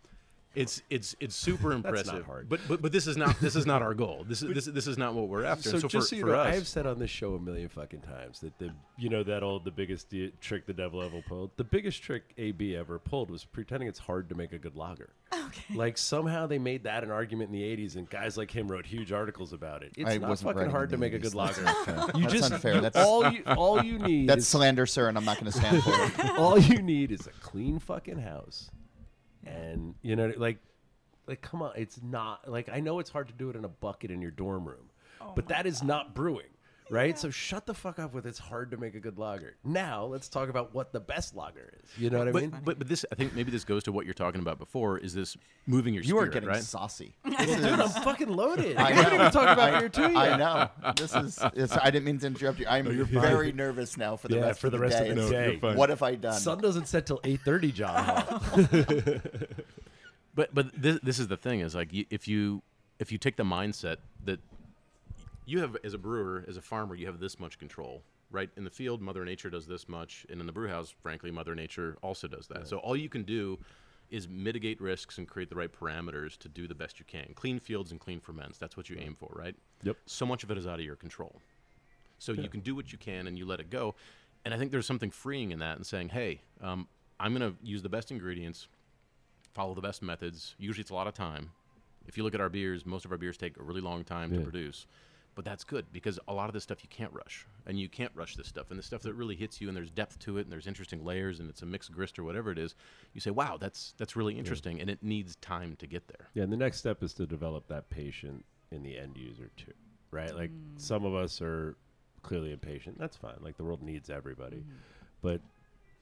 Speaker 4: It's it's it's super [laughs] impressive.
Speaker 2: hard.
Speaker 4: But but but this is not this is not our goal. This is this, this is not what we're after.
Speaker 2: So,
Speaker 4: so
Speaker 2: just
Speaker 4: for,
Speaker 2: so you
Speaker 4: for
Speaker 2: know,
Speaker 4: us,
Speaker 2: I've said on this show a million fucking times that the you know that old the biggest de- trick the devil ever pulled. The biggest trick AB ever pulled was pretending it's hard to make a good lager. Okay. Like somehow they made that an argument in the '80s, and guys like him wrote huge articles about it. It's
Speaker 3: I
Speaker 2: not
Speaker 3: wasn't
Speaker 2: fucking hard to
Speaker 3: in the
Speaker 2: make a good lager.
Speaker 3: That's unfair.
Speaker 2: You
Speaker 3: That's
Speaker 2: just
Speaker 3: unfair.
Speaker 2: you-
Speaker 3: That's-
Speaker 2: all you all you [laughs] need.
Speaker 3: That's
Speaker 2: is,
Speaker 3: slander, sir, and I'm not going to stand for it. [laughs]
Speaker 2: all you need is a clean fucking house, and you know, like, like come on, it's not like I know it's hard to do it in a bucket in your dorm room, oh but that is not brewing, right? So shut the fuck up with it's hard to make a good lager. Now let's talk about what the best lager is. You know what I
Speaker 4: but,
Speaker 2: mean?
Speaker 4: but but this I think maybe this goes to what you're talking about before. Is this moving your
Speaker 3: You are getting
Speaker 4: right?
Speaker 3: saucy. [laughs]
Speaker 2: Dude, I'm fucking loaded.
Speaker 3: I
Speaker 2: I can't even talk about beer to you.
Speaker 3: I know. This is. It's, I didn't mean to interrupt you. I'm oh, very nervous now for the
Speaker 2: Yeah,
Speaker 3: rest
Speaker 2: for
Speaker 3: of
Speaker 2: the
Speaker 3: the,
Speaker 2: rest
Speaker 3: day.
Speaker 2: of the day. No, you're fine.
Speaker 3: What have I done?
Speaker 2: Sun doesn't set till eight thirty, John. [laughs] [laughs]
Speaker 4: But but this this is the thing is like if you if you take the mindset that you have as a brewer as a farmer you have this much control right in the field Mother Nature does this much and in the brew house frankly Mother Nature also does that so all you can do is mitigate risks and create the right parameters to do the best you can clean fields and clean ferments that's what you aim for right
Speaker 2: Yep.
Speaker 4: so much of it is out of your control so you can do what you can and you let it go. And I think there's something freeing in that and saying, hey, um, I'm going to use the best ingredients, follow the best methods. Usually it's a lot of time. If you look at our beers, most of our beers take a really long time to produce. But that's good because a lot of this stuff you can't rush, and you can't rush this stuff. And the stuff that really hits you, and there's depth to it, and there's interesting layers, and it's a mixed grist or whatever it is. You say, "Wow, that's that's really interesting," and it needs time to get there.
Speaker 2: Yeah, and the next step is to develop that patient in the end user too, right? Like mm. some of us are clearly impatient. That's fine. Like the world needs everybody, mm-hmm. but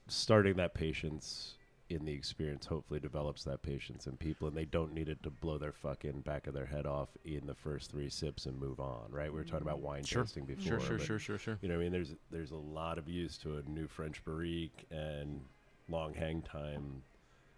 Speaker 2: starting that patience in the experience hopefully develops that patience in people, and they don't need it to blow their fucking back of their head off in the first three sips and move on, right? We were talking about mm, wine
Speaker 4: Sure.
Speaker 2: tasting before.
Speaker 4: Sure, sure,
Speaker 2: but,
Speaker 4: sure, sure, sure.
Speaker 2: You know, I mean, there's there's a lot of use to a new French barrique and long hang time,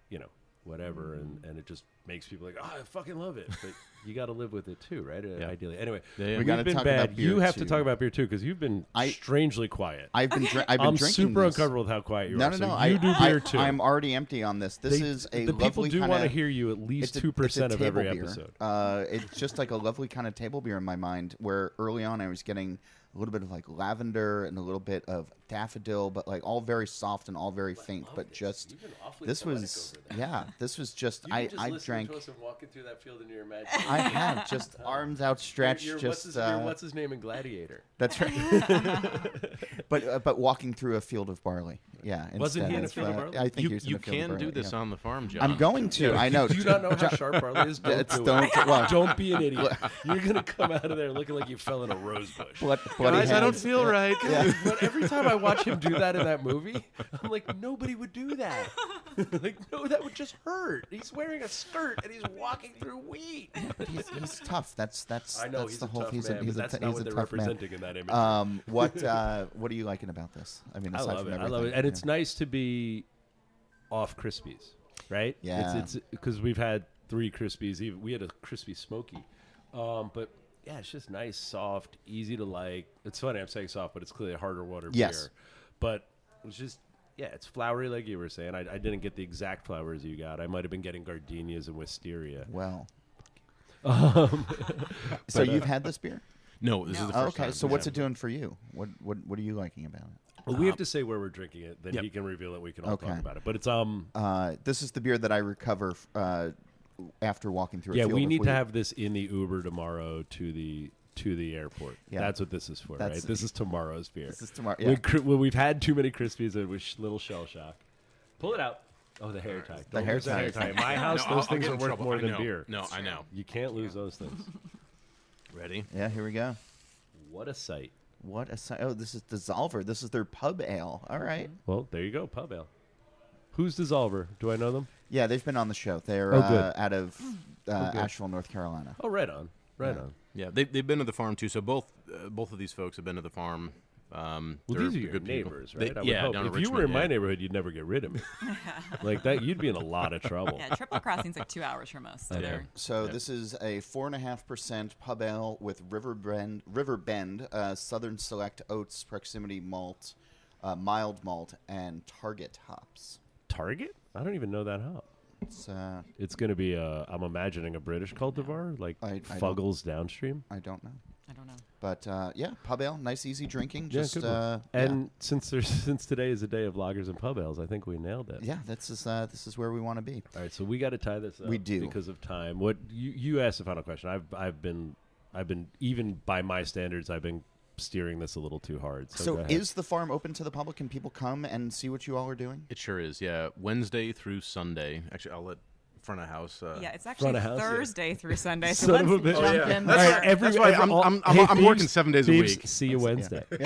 Speaker 2: you know, whatever, and and it just makes people like, oh, I fucking love it, but you got to live with it too, right?
Speaker 4: Yeah.
Speaker 2: Ideally, anyway,
Speaker 4: Yeah, yeah.
Speaker 2: we've
Speaker 3: gotta talk
Speaker 2: bad.
Speaker 3: about beer,
Speaker 2: you have to talk about beer too because you've been
Speaker 3: I-
Speaker 2: strangely quiet.
Speaker 3: I've been dri- I've been
Speaker 2: I'm
Speaker 3: drinking
Speaker 2: super
Speaker 3: this.
Speaker 2: uncomfortable with how quiet you
Speaker 3: No,
Speaker 2: are.
Speaker 3: no,
Speaker 2: so
Speaker 3: no.
Speaker 2: You
Speaker 3: I,
Speaker 2: do
Speaker 3: I,
Speaker 2: beer too.
Speaker 3: I'm already empty on this. This
Speaker 2: They-
Speaker 3: is a
Speaker 2: the people do want to hear you at least two percent of every
Speaker 3: beer.
Speaker 2: episode.
Speaker 3: Uh, it's just like a lovely kind of table beer in my mind. Where early on I was getting a little bit of like lavender and a little bit of daffodil, but like all very soft and all very faint. But just this was yeah, this was just I I drank.
Speaker 2: and walking through that field in your [laughs]
Speaker 3: I have just arms outstretched.
Speaker 2: You're-
Speaker 3: just
Speaker 2: what's, his,
Speaker 3: uh,
Speaker 2: what's his name in Gladiator?
Speaker 3: that's right. [laughs] but uh, but walking through a field of barley. Yeah.
Speaker 2: Wasn't he in a field of
Speaker 3: uh,
Speaker 2: barley?
Speaker 3: I think
Speaker 4: You,
Speaker 3: he was in
Speaker 4: you
Speaker 3: a field of
Speaker 4: can
Speaker 3: barley,
Speaker 4: do this
Speaker 3: yeah.
Speaker 4: on the farm, John.
Speaker 3: I'm going to. I know. [laughs]
Speaker 2: Do you not know how sharp barley is? Don't
Speaker 3: It's-
Speaker 2: do
Speaker 3: don't-
Speaker 2: it.
Speaker 3: well-
Speaker 2: Don't be an idiot. You're gonna come out of there looking like you fell in a rose bush.
Speaker 3: Blood,
Speaker 4: Guys, I don't feel right.
Speaker 2: But every time I watch him do that in that movie, I'm like, nobody would do that. [laughs] like, no, that would just hurt. He's wearing a skirt and he's walking through wheat.
Speaker 3: He's, he's tough. That's that's
Speaker 2: I know
Speaker 3: that's
Speaker 2: he's
Speaker 3: the
Speaker 2: a
Speaker 3: whole.
Speaker 2: tough
Speaker 3: he's
Speaker 2: man,
Speaker 3: a he's
Speaker 2: but
Speaker 3: a,
Speaker 2: that's
Speaker 3: t-
Speaker 2: not
Speaker 3: he's
Speaker 2: what
Speaker 3: a
Speaker 2: they're
Speaker 3: tough man.
Speaker 2: representing in that image.
Speaker 3: Um, what uh, what are you liking about this? I mean,
Speaker 2: I
Speaker 3: aside
Speaker 2: love
Speaker 3: from
Speaker 2: it. I
Speaker 3: everything,
Speaker 2: love it, and
Speaker 3: yeah.
Speaker 2: it's nice to be off Krispies, right?
Speaker 3: Yeah.
Speaker 2: It's because we've had three Krispies. Even we had a crispy smoky, um, but yeah, it's just nice, soft, easy to like. It's funny I'm saying soft, but it's clearly a harder water
Speaker 3: Yes.
Speaker 2: beer. But it's just yeah, it's flowery like you were saying. I, I didn't get the exact flowers you got. I might have been getting gardenias and wisteria.
Speaker 3: well.
Speaker 2: Um, [laughs]
Speaker 3: so you've had this beer?
Speaker 4: No, this is the
Speaker 3: Oh,
Speaker 4: first
Speaker 3: okay.
Speaker 4: time.
Speaker 3: So what's
Speaker 4: Yeah.
Speaker 3: it doing for you? What what what are you liking about it?
Speaker 2: well, we have to say where we're drinking it. Then
Speaker 4: Yep.
Speaker 2: he can reveal it. We can all
Speaker 3: Okay.
Speaker 2: talk about it. But it's um.
Speaker 3: Uh, this is the beer that I recover uh, after walking through. A
Speaker 2: Yeah,
Speaker 3: field
Speaker 2: we need
Speaker 3: wheat.
Speaker 2: to have this in the Uber tomorrow to the to the airport.
Speaker 3: Yeah.
Speaker 2: That's what this is for,
Speaker 3: That's-
Speaker 2: right? This is tomorrow's beer.
Speaker 3: This is tomorrow.
Speaker 2: When,
Speaker 3: Yeah.
Speaker 2: cri- when we've had too many Krispies, it was little shell shock. Pull it out. Oh, the hair tie. Don't
Speaker 3: hair
Speaker 2: lose the hair
Speaker 3: tie.
Speaker 2: tie. [laughs] My house,
Speaker 4: No,
Speaker 2: those
Speaker 4: I'll- I'll
Speaker 2: things are worth
Speaker 4: trouble.
Speaker 2: more
Speaker 4: I
Speaker 2: than
Speaker 4: know.
Speaker 2: beer.
Speaker 4: No, I know.
Speaker 2: You can't lose those things.
Speaker 4: Ready?
Speaker 3: Yeah. Here we go.
Speaker 2: What a sight.
Speaker 3: What a si- oh, this is Dissolver. This is their pub ale. All right.
Speaker 2: Well, there you go, pub ale. Who's Dissolver? Do I know them?
Speaker 3: Yeah, they've been on the show. They're
Speaker 2: Oh,
Speaker 3: uh, out of uh,
Speaker 2: good.
Speaker 3: Asheville, North Carolina.
Speaker 2: Oh, right on. Right
Speaker 3: Yeah.
Speaker 2: on.
Speaker 4: Yeah, they, they've been to the farm too. So both uh, both of these folks have been to the farm. Um,
Speaker 2: Well,
Speaker 4: they're
Speaker 2: these are your
Speaker 4: good people.
Speaker 2: neighbors,
Speaker 4: They-
Speaker 2: right? I would
Speaker 4: yeah,
Speaker 2: hope.
Speaker 4: down
Speaker 2: If
Speaker 4: in
Speaker 2: you were in
Speaker 4: Richmond,
Speaker 2: my
Speaker 4: yeah.
Speaker 2: neighborhood, you'd never get rid of me. [laughs] like that, you'd be in a lot of trouble.
Speaker 5: Yeah, Triple Crossing's like two hours from us. So
Speaker 2: I
Speaker 5: they're-
Speaker 3: So
Speaker 4: Yeah.
Speaker 3: this is a four and a half percent pub ale with River Bend, River Bend, uh, Southern Select Oats, Proximity Malt, uh, Mild Malt, and Target hops.
Speaker 2: Target? I don't even know that hop.
Speaker 3: It's uh,
Speaker 2: It's going to be a. I'm imagining a British cultivar, like
Speaker 3: I- I don't-
Speaker 2: Fuggles downstream.
Speaker 3: I don't know,
Speaker 5: I don't know.
Speaker 3: but uh, yeah, pub ale, nice easy drinking.
Speaker 2: Yeah,
Speaker 3: Just
Speaker 2: good one.
Speaker 3: uh, yeah.
Speaker 2: And since there's [laughs] since today is a day of lagers and pub ales, I think we nailed it.
Speaker 3: yeah, this is uh, this is where we want to be.
Speaker 2: All right, so we got to tie this up.
Speaker 3: We do.
Speaker 2: because of time. What you you asked the final question. I've I've been I've been even by my standards, I've been steering this a little too hard. So,
Speaker 3: So, is the farm open to the public? Can people come and see what you all are doing?
Speaker 4: It sure is. Yeah, Wednesday through Sunday. Actually, I'll let front of house. Uh,
Speaker 5: Yeah, it's actually
Speaker 2: of house, yeah.
Speaker 5: Thursday through [laughs] Sunday. So
Speaker 2: Son
Speaker 5: let's
Speaker 2: a bitch.
Speaker 5: jump
Speaker 2: Oh,
Speaker 4: yeah.
Speaker 5: in
Speaker 4: That's
Speaker 5: there.
Speaker 4: right. That's why I'm- I'm- I'm- I'm working seven days a week.
Speaker 2: See you Wednesday. [laughs]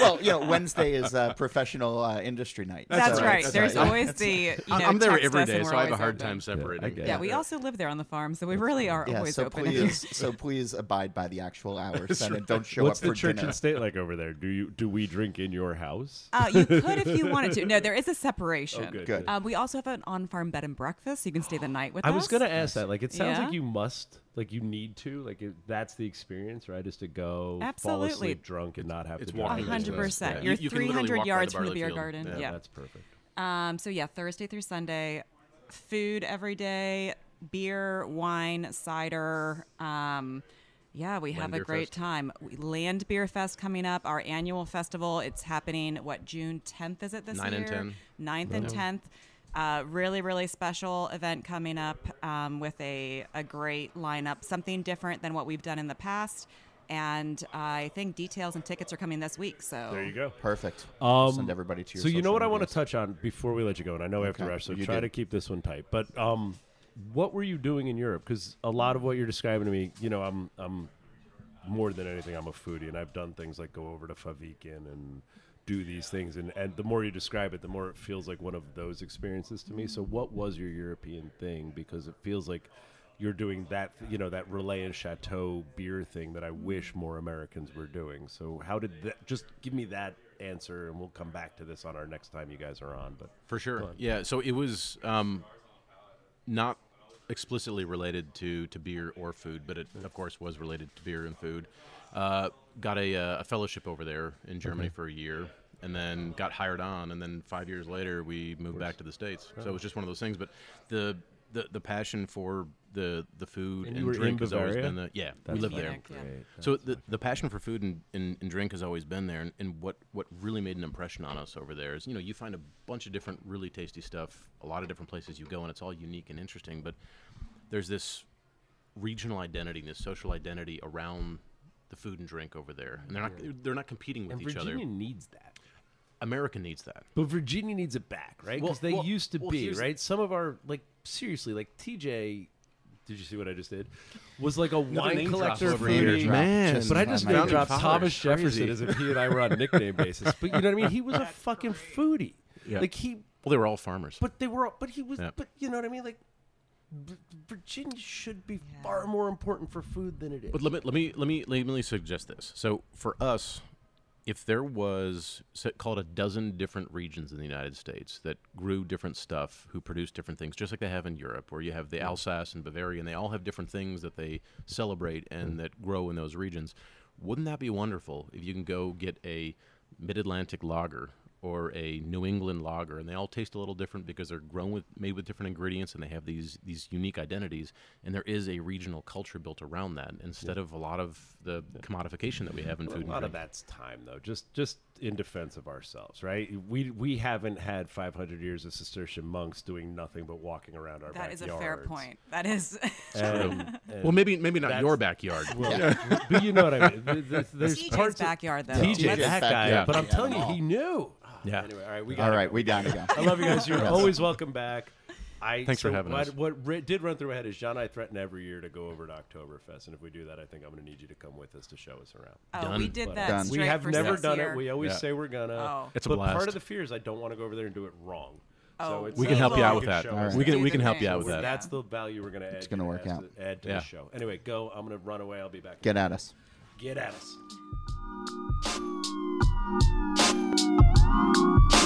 Speaker 3: well, you know, Wednesday is uh, professional uh, industry night.
Speaker 5: That's
Speaker 3: so-
Speaker 5: right.
Speaker 3: that's
Speaker 5: There's
Speaker 3: right.
Speaker 5: always the. You know,
Speaker 4: I'm, I'm there
Speaker 5: text
Speaker 4: every
Speaker 5: us
Speaker 4: day,
Speaker 5: and
Speaker 4: so I have a hard
Speaker 5: open.
Speaker 4: time separating.
Speaker 2: get
Speaker 5: Yeah, we also live there on the farm, so we really are
Speaker 3: Yeah,
Speaker 5: always
Speaker 3: so
Speaker 5: open.
Speaker 3: please, [laughs] so please abide by the actual hours then, and don't show
Speaker 2: What's
Speaker 3: up
Speaker 2: the
Speaker 3: for
Speaker 2: church
Speaker 3: dinner.
Speaker 2: and state like over there? Do you do we drink in your house?
Speaker 5: Uh, you could if you wanted to. No, there is a separation.
Speaker 2: Oh, good,
Speaker 3: Good.
Speaker 5: Um, we also have an on-farm bed and breakfast, so you can stay the [gasps] night with
Speaker 2: I
Speaker 5: us.
Speaker 2: I was gonna ask that. Like, it sounds
Speaker 5: Yeah.
Speaker 2: like you must, like, you need to, like, it, that's the experience, right? Is to go fall
Speaker 5: Absolutely.
Speaker 2: asleep drunk and not have
Speaker 4: It's
Speaker 2: to
Speaker 5: A
Speaker 4: walking
Speaker 5: hundred percent.
Speaker 4: Yeah.
Speaker 5: You're
Speaker 4: You- you can literally
Speaker 5: 300
Speaker 4: walk by the
Speaker 5: yards from the beer
Speaker 4: field.
Speaker 5: garden.
Speaker 4: Yeah,
Speaker 5: Yeah.
Speaker 2: That's perfect.
Speaker 5: Um, so yeah, Thursday through Sunday, food every day, beer, wine, cider. Um, yeah, we have a great
Speaker 4: Fest.
Speaker 5: time. We- Land Beer Fest coming up, our annual festival. It's happening. What June 10th is it this
Speaker 4: Nine
Speaker 5: year?
Speaker 4: and 10.
Speaker 5: 9th and 10th. Uh, really, really special event coming up um, with a, a great lineup, something different than what we've done in the past. And I think details and tickets are coming this week. So
Speaker 2: There you go.
Speaker 3: Perfect.
Speaker 2: Um,
Speaker 3: Send everybody to your
Speaker 2: So you know
Speaker 3: social
Speaker 2: what I want to touch on before we let you go, and I know we have to rush, so
Speaker 3: You
Speaker 2: try
Speaker 3: do.
Speaker 2: to keep this one tight. But um, what were you doing in Europe? Because a lot of what you're describing to me, you know, I'm I'm more than anything, I'm a foodie, and I've done things like go over to Faviken and do these things, and and the more you describe it, the more it feels like one of those experiences to me. So what was your European thing? Because it feels like you're doing that, you know, that Relais and Châteaux beer thing that I wish more Americans were doing. So how did that? Just give me that answer, and we'll come back to this on our next time you guys are on. But
Speaker 4: For sure. Yeah. So it was um, not explicitly related to, to beer or food, but it of course was related to beer and food. Uh, got a, uh, a fellowship over there in Germany for a year, and then got hired on, and then five years later we moved back to the states. So it was just one of those things. But the the, the passion for the the food
Speaker 2: And
Speaker 4: and,
Speaker 2: you were in
Speaker 4: drink has always been the yeah we
Speaker 2: That's
Speaker 4: live there.
Speaker 5: Yeah.
Speaker 4: So the, the passion for food and, and, and drink has always been there, and, and what, what really made an impression on us over there is you know you find a bunch of different really tasty stuff, a lot of different places you go, and it's all unique and interesting. But there's this regional identity, this social identity around the food and drink over there, and they're not they're not competing with
Speaker 2: and
Speaker 4: each
Speaker 2: Virginia
Speaker 4: other.
Speaker 2: Virginia needs that.
Speaker 4: America needs that.
Speaker 2: But Virginia needs it back, right?
Speaker 4: Well-
Speaker 2: Because they
Speaker 4: well-
Speaker 2: used to
Speaker 4: well,
Speaker 2: be, right? Some of our like seriously, like TJ. Did you see what I just did? Was like a wine
Speaker 4: name
Speaker 2: collector
Speaker 4: over
Speaker 2: for
Speaker 4: here.
Speaker 2: me.
Speaker 4: Man.
Speaker 2: but I just name dropped. Thomas Jefferson as if he and I were on a nickname basis. But you know what I mean? He was a fucking foodie.
Speaker 4: Yeah.
Speaker 2: Like he,
Speaker 4: Well, they were all farmers.
Speaker 2: but they were, but he was,
Speaker 4: Yeah.
Speaker 2: but you know what I mean? Like V- Virginia should be far more important for food than it is.
Speaker 4: But let me let me let me let me suggest this. So for us, if there was say, call it a dozen different regions in the United States that grew different stuff, who produced different things, just like they have in Europe, where you have the Alsace and Bavaria, and they all have different things that they celebrate and that grow in those regions. Wouldn't that be wonderful if you can go get a Mid-Atlantic lager or a New England lager, and they all taste a little different because they're grown with made with different ingredients, and they have these these unique identities. And there is a regional culture built around that, instead of a lot of the commodification that we have in
Speaker 2: Well,
Speaker 4: food
Speaker 2: a
Speaker 4: and
Speaker 2: lot of that's time though just just in defense of ourselves right we we haven't had 500 years of cistercian monks doing nothing but walking around our
Speaker 5: that is a fair point. That is. [laughs]
Speaker 2: And- [laughs]
Speaker 4: Well, maybe maybe not your backyard. [laughs]
Speaker 2: well, but you know what I mean. Th- th- There's
Speaker 5: TJ's
Speaker 2: parts of-
Speaker 5: backyard, though.
Speaker 2: TJ,
Speaker 5: Let's-
Speaker 2: that guy.
Speaker 4: backyard.
Speaker 2: But I'm
Speaker 3: Yeah.
Speaker 2: telling you, he knew.
Speaker 4: Yeah.
Speaker 2: Anyway, all right, we
Speaker 3: All
Speaker 2: got.
Speaker 3: right, we gotta go. [laughs]
Speaker 2: I love you guys. You're [laughs] always welcome back. I,
Speaker 4: Thanks for having
Speaker 2: what,
Speaker 4: us.
Speaker 2: What ri- did run through my head is John and I threaten every year to go over to Oktoberfest, and if we do that, I think I'm going to need you to come with us to show us around.
Speaker 5: Oh, we did
Speaker 2: But,
Speaker 5: that.
Speaker 3: Done.
Speaker 2: we have
Speaker 5: for
Speaker 2: never done
Speaker 5: year.
Speaker 2: it. We always
Speaker 4: Yeah.
Speaker 2: say we're gonna.
Speaker 5: Oh.
Speaker 4: It's a
Speaker 2: but
Speaker 4: blast.
Speaker 2: part of the fear is I don't want to go over there and do it wrong.
Speaker 5: Oh,
Speaker 2: so it's
Speaker 4: We can help you out with that.
Speaker 2: show
Speaker 3: All
Speaker 2: us
Speaker 3: right.
Speaker 4: We can we can help you out with that.
Speaker 2: That's the value we're going to add.
Speaker 3: It's gonna work out.
Speaker 2: To, add to
Speaker 4: Yeah.
Speaker 2: the show. Anyway, go. I'm going to run away. I'll be back.
Speaker 3: Get at us.
Speaker 2: Get at us. Thank you